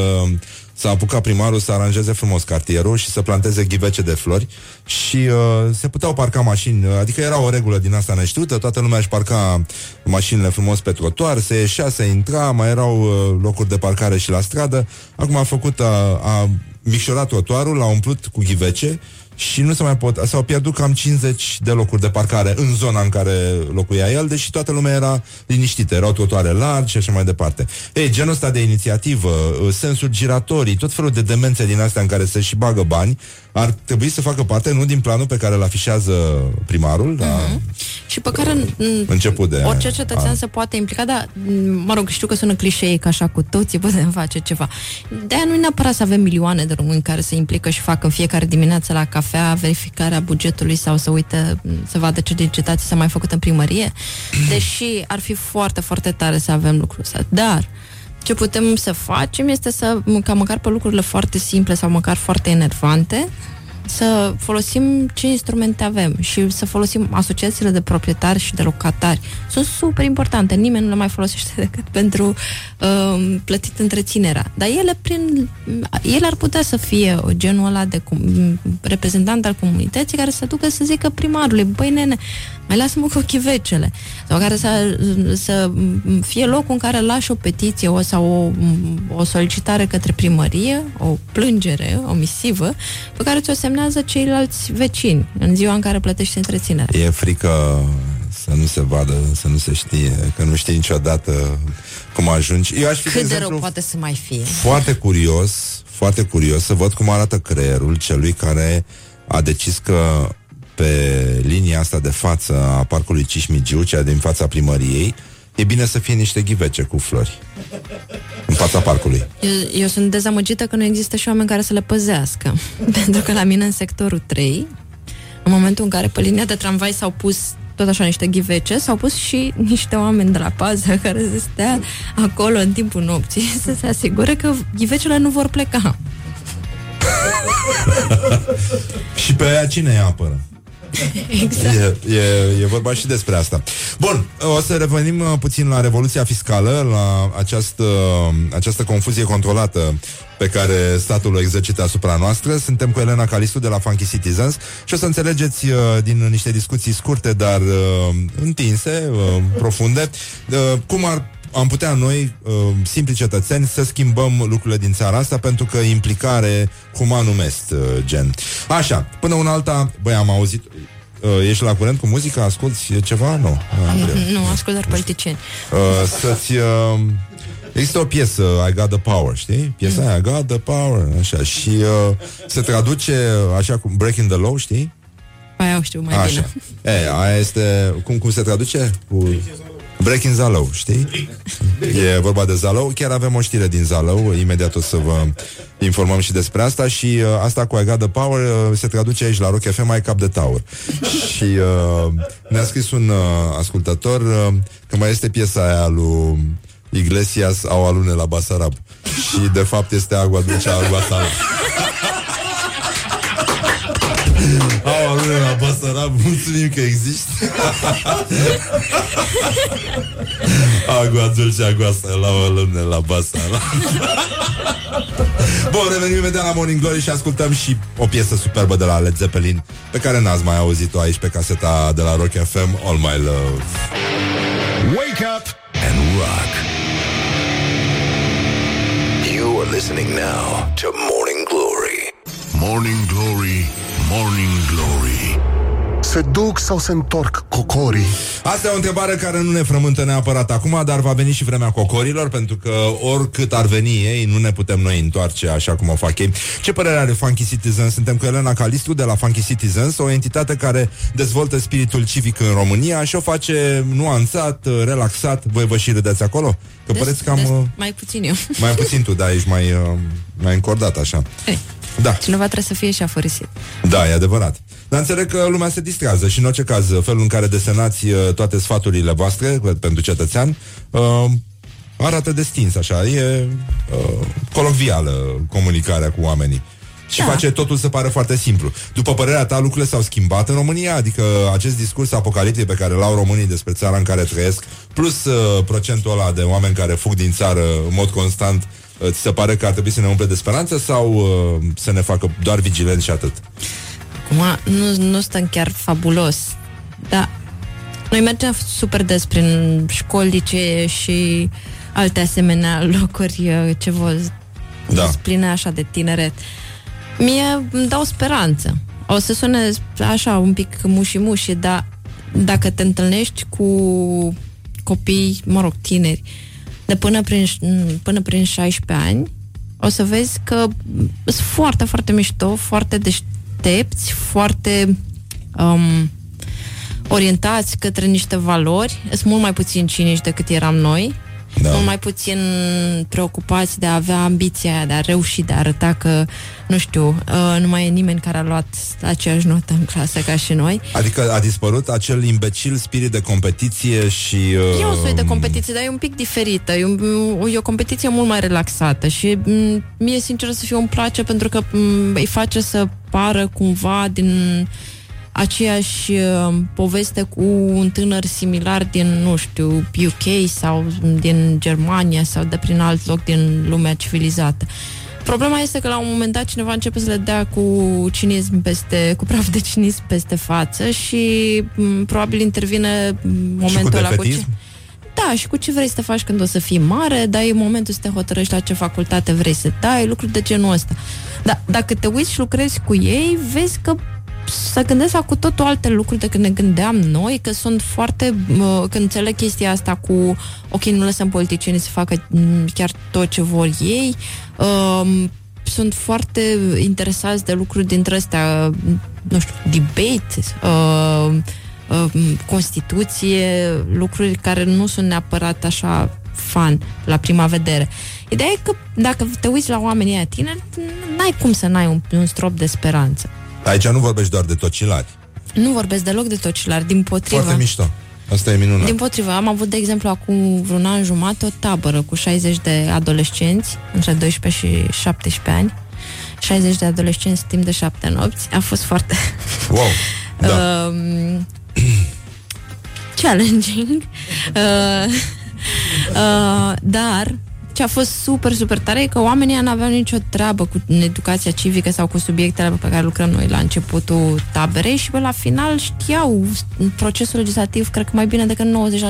s-a apucat primarul să aranjeze frumos cartierul și să planteze ghivece de flori și uh, se puteau parca mașini, uh, adică era o regulă din asta neștiută, toată lumea își parca mașinile frumos pe trotuar, se ieșea, se intra, mai erau uh, locuri de parcare și la stradă. Acum a făcut, a, a micșorat trotuarul, l-a umplut cu ghivece și nu se mai pot, s-au pierdut cam 50 de locuri de parcare în zona în care locuia el, deși toată lumea era liniștită, erau trotuare largi și așa mai departe. Ei, genul ăsta de inițiativă, uh, sensuri giratorii, tot felul de demențe din astea în care se și bagă bani, ar trebui să facă parte nu din planul pe care îl afișează primarul la Și pe care m, început de orice cetățean an. se poate implica, dar, m, mă rog, știu că sună clișeic așa cu toții putem face ceva. De-aia nu e neapărat să avem milioane de români care se implică și fac în fiecare dimineață la cafea verificarea bugetului sau să uite, m, să vadă ce licitații s-a mai făcut în primărie, deși ar fi foarte, foarte tare să avem lucrul ăsta. Dar ce putem să facem este să, ca măcar pe lucrurile foarte simple sau măcar foarte enervante, să folosim ce instrumente avem și să folosim asociațiile de proprietari și de locatari. Sunt super importante, nimeni nu le mai folosește decât pentru uh, plătit întreținerea. Dar ele, prin, ele ar putea să fie genul ăla de cum, reprezentant al comunității care să ducă să zică primarului, băi nene, mai lasă-mă cu chivecele. Sau care să, să fie locul în care lași o petiție o, sau o, o solicitare către primărie, o plângere, o misivă, pe care ți-o semnează ceilalți vecini în ziua în care plătești întreținerea. E frică să nu se vadă, să nu se știe, că nu știi niciodată cum ajungi. Eu aș fi, Cât de rău poate să mai fie? foarte curios, foarte curios să văd cum arată creierul celui care a decis că pe linia asta de față a parcului Cismigiu, cea din fața primăriei, e bine să fie niște ghivece cu flori în fața parcului. Eu, eu sunt dezamăgită că nu există și oameni care să le păzească. Pentru că la mine în sectorul 3, în momentul în care pe linia de tramvai s-au pus tot așa niște ghivece, s-au pus și niște oameni de la pază care să stea acolo în timpul nopții să se asigure că ghivecele nu vor pleca. Și pe aia cine îi apără? Exact. E, e, e vorba și despre asta. Bun, o să revenim uh, puțin la revoluția fiscală, la această, această confuzie controlată pe care statul o exercită asupra noastră. Suntem cu Elena Calistu de la Funky Citizens și o să înțelegeți uh, din niște discuții scurte, dar uh, întinse, uh, profunde, uh, cum ar am putea noi, uh, simpli cetățeni, să schimbăm lucrurile din țara asta pentru că implicare humanum est, uh, gen. Așa, până una alta, băi, am auzit, uh, ești la curent cu muzica, asculti ceva? Nu. Ah, greu. Nu, ascult doar politicieni. Uh, să-ți... Uh, există o piesă, I Got The Power, știi? Piesa aia, I Got The Power, așa. Și uh, se traduce așa cum Breaking the Law, știi? Aia o știu mai Așa. bine. E, aia este, cum, cum se traduce? Cu Breaking Zalău, știi? E vorba de Zalău. Chiar avem o știre din Zalău. Imediat o să vă informăm și despre asta. Și uh, asta cu I Got The Power uh, se traduce aici la Rock FM mai cap de Tower. și uh, ne-a scris un uh, ascultător uh, că mai este piesa aia lui Iglesias au alune la Basarab. Și de fapt este agua dulce, agua sală. Basarab, mulțumim că există. agua dulce, agua la o la Basarab. Bun, revenim imediat la Morning Glory și ascultăm și o piesă superbă de la Led Zeppelin pe care n-ați mai auzit-o aici pe caseta de la Rock FM, All My Love. Wake up and rock. You are listening now to Morning Glory. Morning Glory Morning Glory. Se duc sau se întorc cocorii? Asta e o întrebare care nu ne frământă neapărat acum, dar va veni și vremea cocorilor, pentru că oricât ar veni ei, nu ne putem noi întoarce așa cum o fac ei. Ce părere are Funky Citizens? Suntem cu Elena Calistu de la Funky Citizens, o entitate care dezvoltă spiritul civic în România și o face nuanțat, relaxat. Voi vă și râdeți acolo? Că Des- păreți cam... des- uh, mai puțin eu. Mai puțin tu, da, ești mai, uh, mai încordat așa. Ei, Da. cineva trebuie să fie și aforisit. Da, e adevărat. Dar înțeleg că lumea se distrează și în orice caz, felul în care desenați uh, toate sfaturile voastre uh, pentru cetățean uh, arată destins, așa, e uh, colocvială comunicarea cu oamenii. Și Da. face totul să pară foarte simplu. După părerea ta, lucrurile s-au schimbat în România? Adică acest discurs apocaliptic pe care l-au românii despre țara în care trăiesc, plus uh, procentul ăla de oameni care fug din țară în mod constant, uh, ți se pare că ar trebui să ne umple de speranță sau uh, să ne facă doar vigilenți și atât? Acum, nu, nu stăm chiar fabulos, dar noi mergem super des prin școli, licee și alte asemenea locuri uh, ce vă Da. da. pline așa de tineret. Mie îmi dau speranță. O să sune așa un pic muși-muși, dar dacă te întâlnești cu copii, mă rog, tineri, de până prin, până prin 16 ani, o să vezi că sunt foarte, foarte mișto, foarte deștepți, foarte um, orientați către niște valori, sunt mult mai puțin cinici decât eram noi, Da. mult mai puțin preocupați de a avea ambiția aia, de a reuși, de a arăta că, nu știu, uh, nu mai e nimeni care a luat aceeași notă în clasă ca și noi. Adică a dispărut acel imbecil spirit de competiție și... Uh, E un soi de competiție, dar e un pic diferită. E, un, e o competiție mult mai relaxată și m, mie, sincer să fiu, îmi place pentru că m, îi face să pară cumva din aceeași uh, poveste cu un tânăr similar din, nu știu, UK sau din Germania sau de prin alt loc din lumea civilizată. Problema este că la un moment dat cineva începe să le dea cu cinism peste, cu praf de cinism peste față și m, probabil intervine m, momentul ăla cu ce... defetism? Da, și cu ce vrei să te faci când o să fii mare, dar e momentul să te hotărăști la ce facultate vrei să dai, lucruri de genul ăsta. Dar dacă te uiți și lucrezi cu ei, vezi că să gândesc la cu totul alte lucruri decât ne gândeam noi, că sunt foarte, mă, când înțeleg chestia asta cu, ok, nu lăsăm politicienii să facă m, chiar tot ce vor ei, um, sunt foarte interesați de lucruri dintre astea, nu știu, debate, uh, uh, Constituție, lucruri care nu sunt neapărat așa fan la prima vedere. Ideea e că dacă te uiți la oamenii aia tineri, n-ai cum să n-ai un, un strop de speranță. Aici nu vorbești doar de tocilari. Nu vorbesc deloc de tocilari, din potrivă. Foarte mișto. Asta e minunat. Din potrivă, am avut, de exemplu, acum vreun an jumătate o tabără cu 60 de adolescenți, între 12 și 17 ani. 60 de adolescenți timp de 7 nopți. A fost foarte Wow. Da. um, challenging. Uh, uh, dar ce a fost super, super tare e că oamenii ăia n-aveau nicio treabă cu educația civică sau cu subiectele pe care lucrăm noi la începutul taberei și pe la final știau procesul legislativ, cred că mai bine decât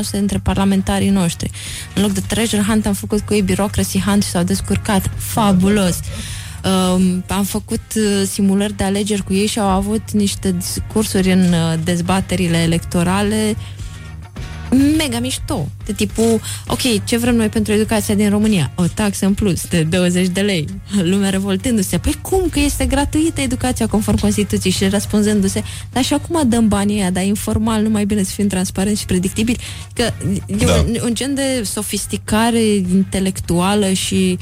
90% dintre parlamentarii noștri. În loc de treasure hunt am făcut cu ei bureaucracy hunt și s-au descurcat. Fabulos! Um, am făcut uh, simulări de alegeri cu ei și au avut niște cursuri în uh, dezbaterile electorale mega mișto. De tipul, ok, ce vrem noi pentru educația din România? O taxă în plus de 20 de lei. Lumea revoltându-se. Păi cum că este gratuită educația conform Constituției și răspunzându-se, dar și acum dăm banii ăia, dar informal, nu mai bine să fim transparenți și predictibili. Că e Da. un, un gen de sofisticare intelectuală și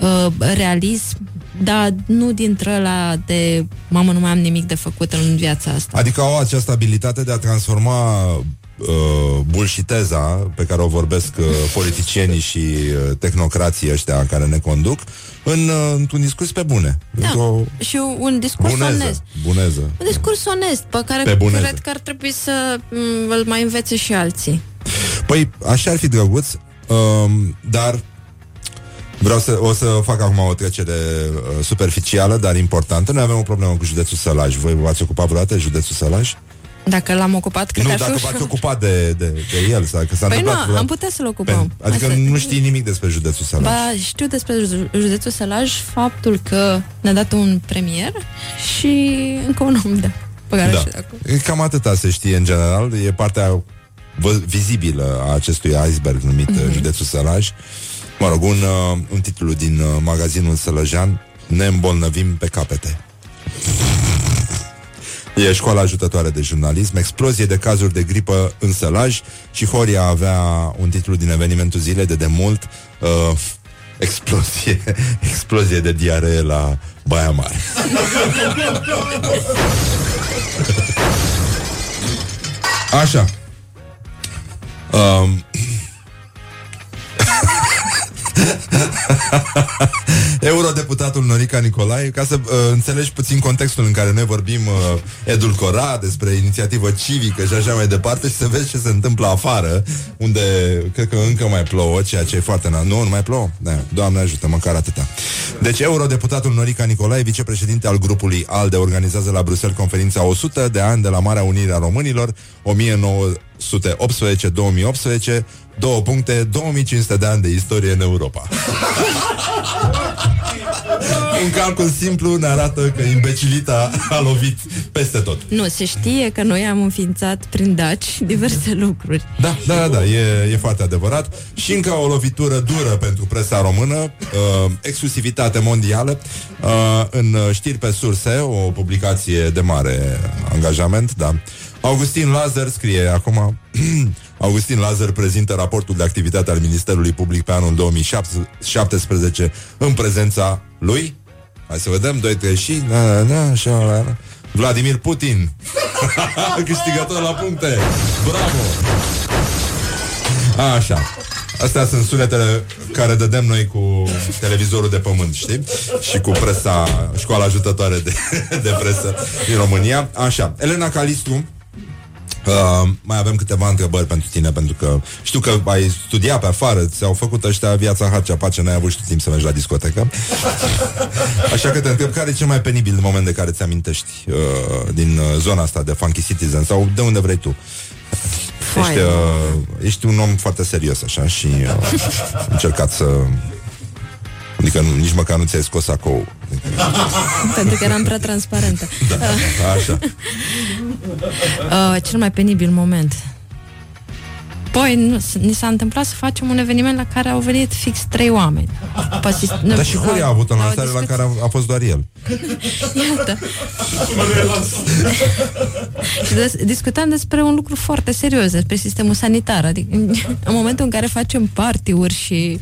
uh, realism, dar nu dintre ăla de mamă, nu mai am nimic de făcut în viața asta. Adică au această abilitate de a transforma uh, bullshiteza pe care o vorbesc uh, politicienii și uh, tehnocrații ăștia care ne conduc în, uh, într-un discurs pe bune. Da. Într-o Și un discurs buneză. onest. Buneză. Un discurs onest, pe care Pe buneză. cred că ar trebui să m, îl mai învețe și alții. Păi, așa ar fi drăguț, um, dar vreau să, o să fac acum o trecere uh, superficială, dar importantă. Noi avem o problemă cu județul Sălaj. Voi v-ați ocupat vreodată de județul Sălaj? Dacă l-am ocupat, cred nu, că ar dacă fi v-ați ușor. ocupat de, de, de el sau că s-a Păi nu, întâmplat am putea să-l ocupăm. Pen- Adică Asta- nu știi nimic despre județul Sălaj Ba, știu despre ju- județul Sălaj faptul că ne-a dat un premier și încă un om de pe care Da. știu acum. E Cam atâta se știe în general E partea vă- vizibilă a acestui iceberg numit mm-hmm. județul Sălaj Mă rog, un, uh, un titlu din uh, magazinul Sălăjean Ne îmbolnăvim pe capete E școala ajutătoare de jurnalism Explozie de cazuri de gripă în Sălaj Și Horia avea un titlu din evenimentul zilei de demult uh, Explozie Explozie de diaree la Baia Mare. Așa. Um, Eurodeputatul Norica Nicolae Ca să uh, înțelegi puțin contextul în care noi vorbim uh, edulcorat Despre inițiativă civică și așa mai departe Și să vezi ce se întâmplă afară Unde cred că încă mai plouă Ceea ce e foarte... Na- nu, nu mai plouă? Da, Doamne ajută, măcar atâta Deci eurodeputatul Norica Nicolae Vicepreședinte al grupului ALDE Organizează la Bruxelles conferința 100 de ani De la Marea Unire a Românilor 1918-2018 Două puncte, 2500 de ani de istorie în Europa. Un calcul simplu ne arată că imbecilita a lovit peste tot. Nu, se știe că noi am înființat prin daci diverse lucruri. Da, da, da, da e, e foarte adevărat. Și încă o lovitură dură pentru presa română uh, Exclusivitate mondială. Uh, În uh, știri pe surse O publicație de mare angajament Da. Augustin Lazar scrie acum Augustin Lazar prezintă raportul de activitate al Ministerului Public pe anul 2017 în prezența lui. Hai să vedem, 2, 3 și... Da, da, da, așa, da, da. Vladimir Putin Câștigător la puncte Bravo Așa Astea sunt sunetele care dădem noi cu televizorul de pământ, știi? Și cu presa, școala ajutătoare de, de presă din România. Așa, Elena Calistu Uh, mai avem câteva întrebări pentru tine Pentru că știu că ai studiat pe afară Ți-au făcut ăștia viața harcea pace N-ai avut și tu timp să mergi la discotecă. Așa că te întreb Care e cel mai penibil moment de care ți-amintești uh, Din uh, zona asta de funky citizen? Sau de unde vrei tu? Ești, uh, ești un om foarte serios așa Și uh, încercat să Adică nu, nici măcar nu ți-ai scos acou Pentru că eram prea transparentă. da, Așa Uh, cel mai penibil moment. Păi, nu, s- ni s-a întâmplat să facem un eveniment la care au venit fix trei oameni. Pasist- Dar și Horia a avut o lansare la care a, a fost doar el Iată. Și des- discutam despre un lucru foarte serios, despre sistemul sanitar. Adică, în momentul în care facem party-uri și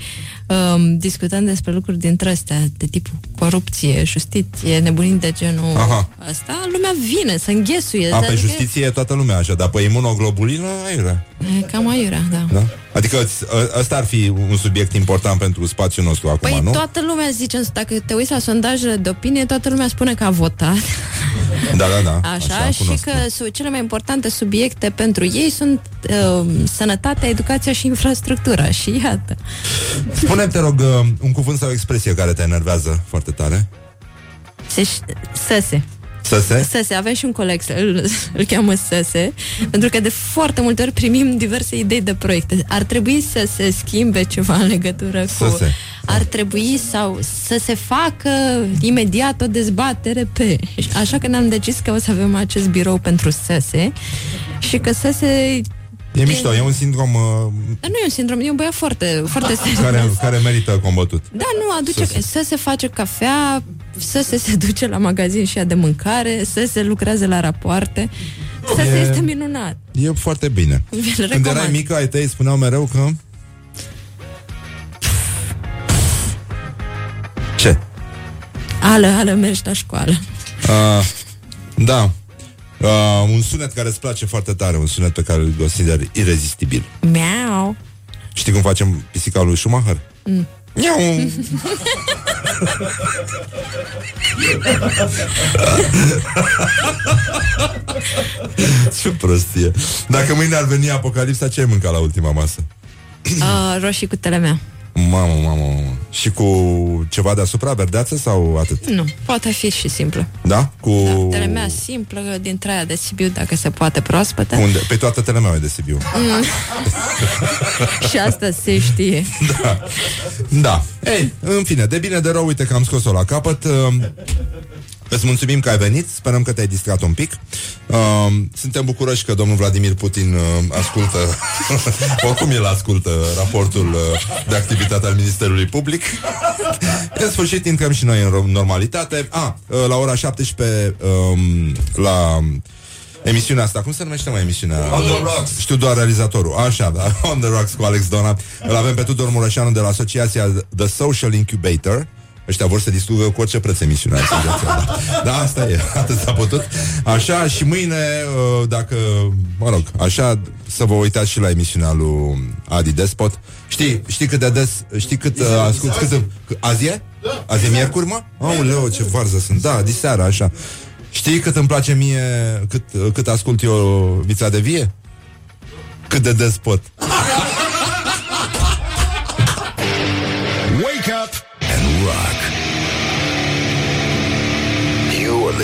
um, discutăm despre lucruri dintre astea, de tipul corupție, justiție, nebunii de genul Aha. asta, lumea vine să înghesuie. A, pe Adică justiție e toată lumea așa Dar pe imunoglobulină, aiurea E cam aiurea, da. da? Adică ă- ăsta ar fi un subiect important pentru spațiul nostru acum, Păi nu? toată lumea zice, dacă te uiți la sondajele de opinie, toată lumea spune că a votat. Da, da, da Așa, Așa și cunosc. că su- cele mai importante subiecte pentru ei sunt uh, sănătatea, educația și infrastructura. Și iată. Spune-mi, te rog, uh, un cuvânt sau o expresie care te enervează foarte tare Se, sese. Săse? Sese, avem și un coleg, îl, îl cheamă Sese, pentru că de foarte multe ori primim diverse idei de proiecte. Ar trebui să se schimbe ceva în legătură cu... Sese. Ar trebui sau să se facă imediat o dezbatere pe... Așa că ne-am decis că o să avem acest birou pentru Sese și că Sese... E mișto, e un sindrom uh, Dar nu e un sindrom, e un băiat foarte, foarte serios. care, care merită combătut Da, nu, aduce Să să se face cafea, să se, se duce la magazin și ia de mâncare, să se lucreze la rapoarte. Să se E- este minunat. E foarte bine Vi-l Când recomand. erai mică, ai tăi spuneau mereu că... Ce? Ală, ală, mergi la școală. Uh, da. Uh, un sunet care îți place foarte tare, un sunet pe care îl consider irezistibil. Miau. Știi cum facem pisica lui Schumacher? Mm. Miau! Ce prostie. Dacă mâine ar veni apocalipsa, ce ai mâncat la ultima masă? Uh, roșii cu telemea. Mamă, mamă, mamă. Și cu ceva deasupra, verdeață sau atât? Nu, poate fi și simplă. Da? Cu... Da, telemea simplă, din traia de Sibiu, dacă se poate proaspătă. Unde? Pe toată telemea e de Sibiu. Mm. și asta se știe. Da. Da. Ei, în fine, de bine de rău, uite că am scos-o la capăt. Îți mulțumim că ai venit, sperăm că te-ai distrat un pic. Uh, suntem bucuroși că domnul Vladimir Putin uh, ascultă, oricum el ascultă raportul uh, de activitate al Ministerului Public. în sfârșit intrăm și noi în normalitate. Ah, uh, la ora 17 um, la emisiunea asta, cum se numește mai emisiunea? On the Rocks. Știu doar realizatorul. Așa, da, On the Rocks cu Alex Dona. Îl avem pe Tudor Mureșanu de la asociația The Social Incubator. Ăștia vor să distrugă cu orice preț emisiunea da. da, asta e, atât s-a putut Așa, și mâine, uh, dacă Mă rog, așa Să vă uitați și la emisiunea lui Adi Despot Știi, știi cât de des Știi cât uh, ascult, cât, Azi e? Azi e miercuri, mă? Aoleu, ce varză sunt Da, diseară, așa Știi cât îmi place mie Cât, uh, cât ascult eu Vița de vie? Cât de despot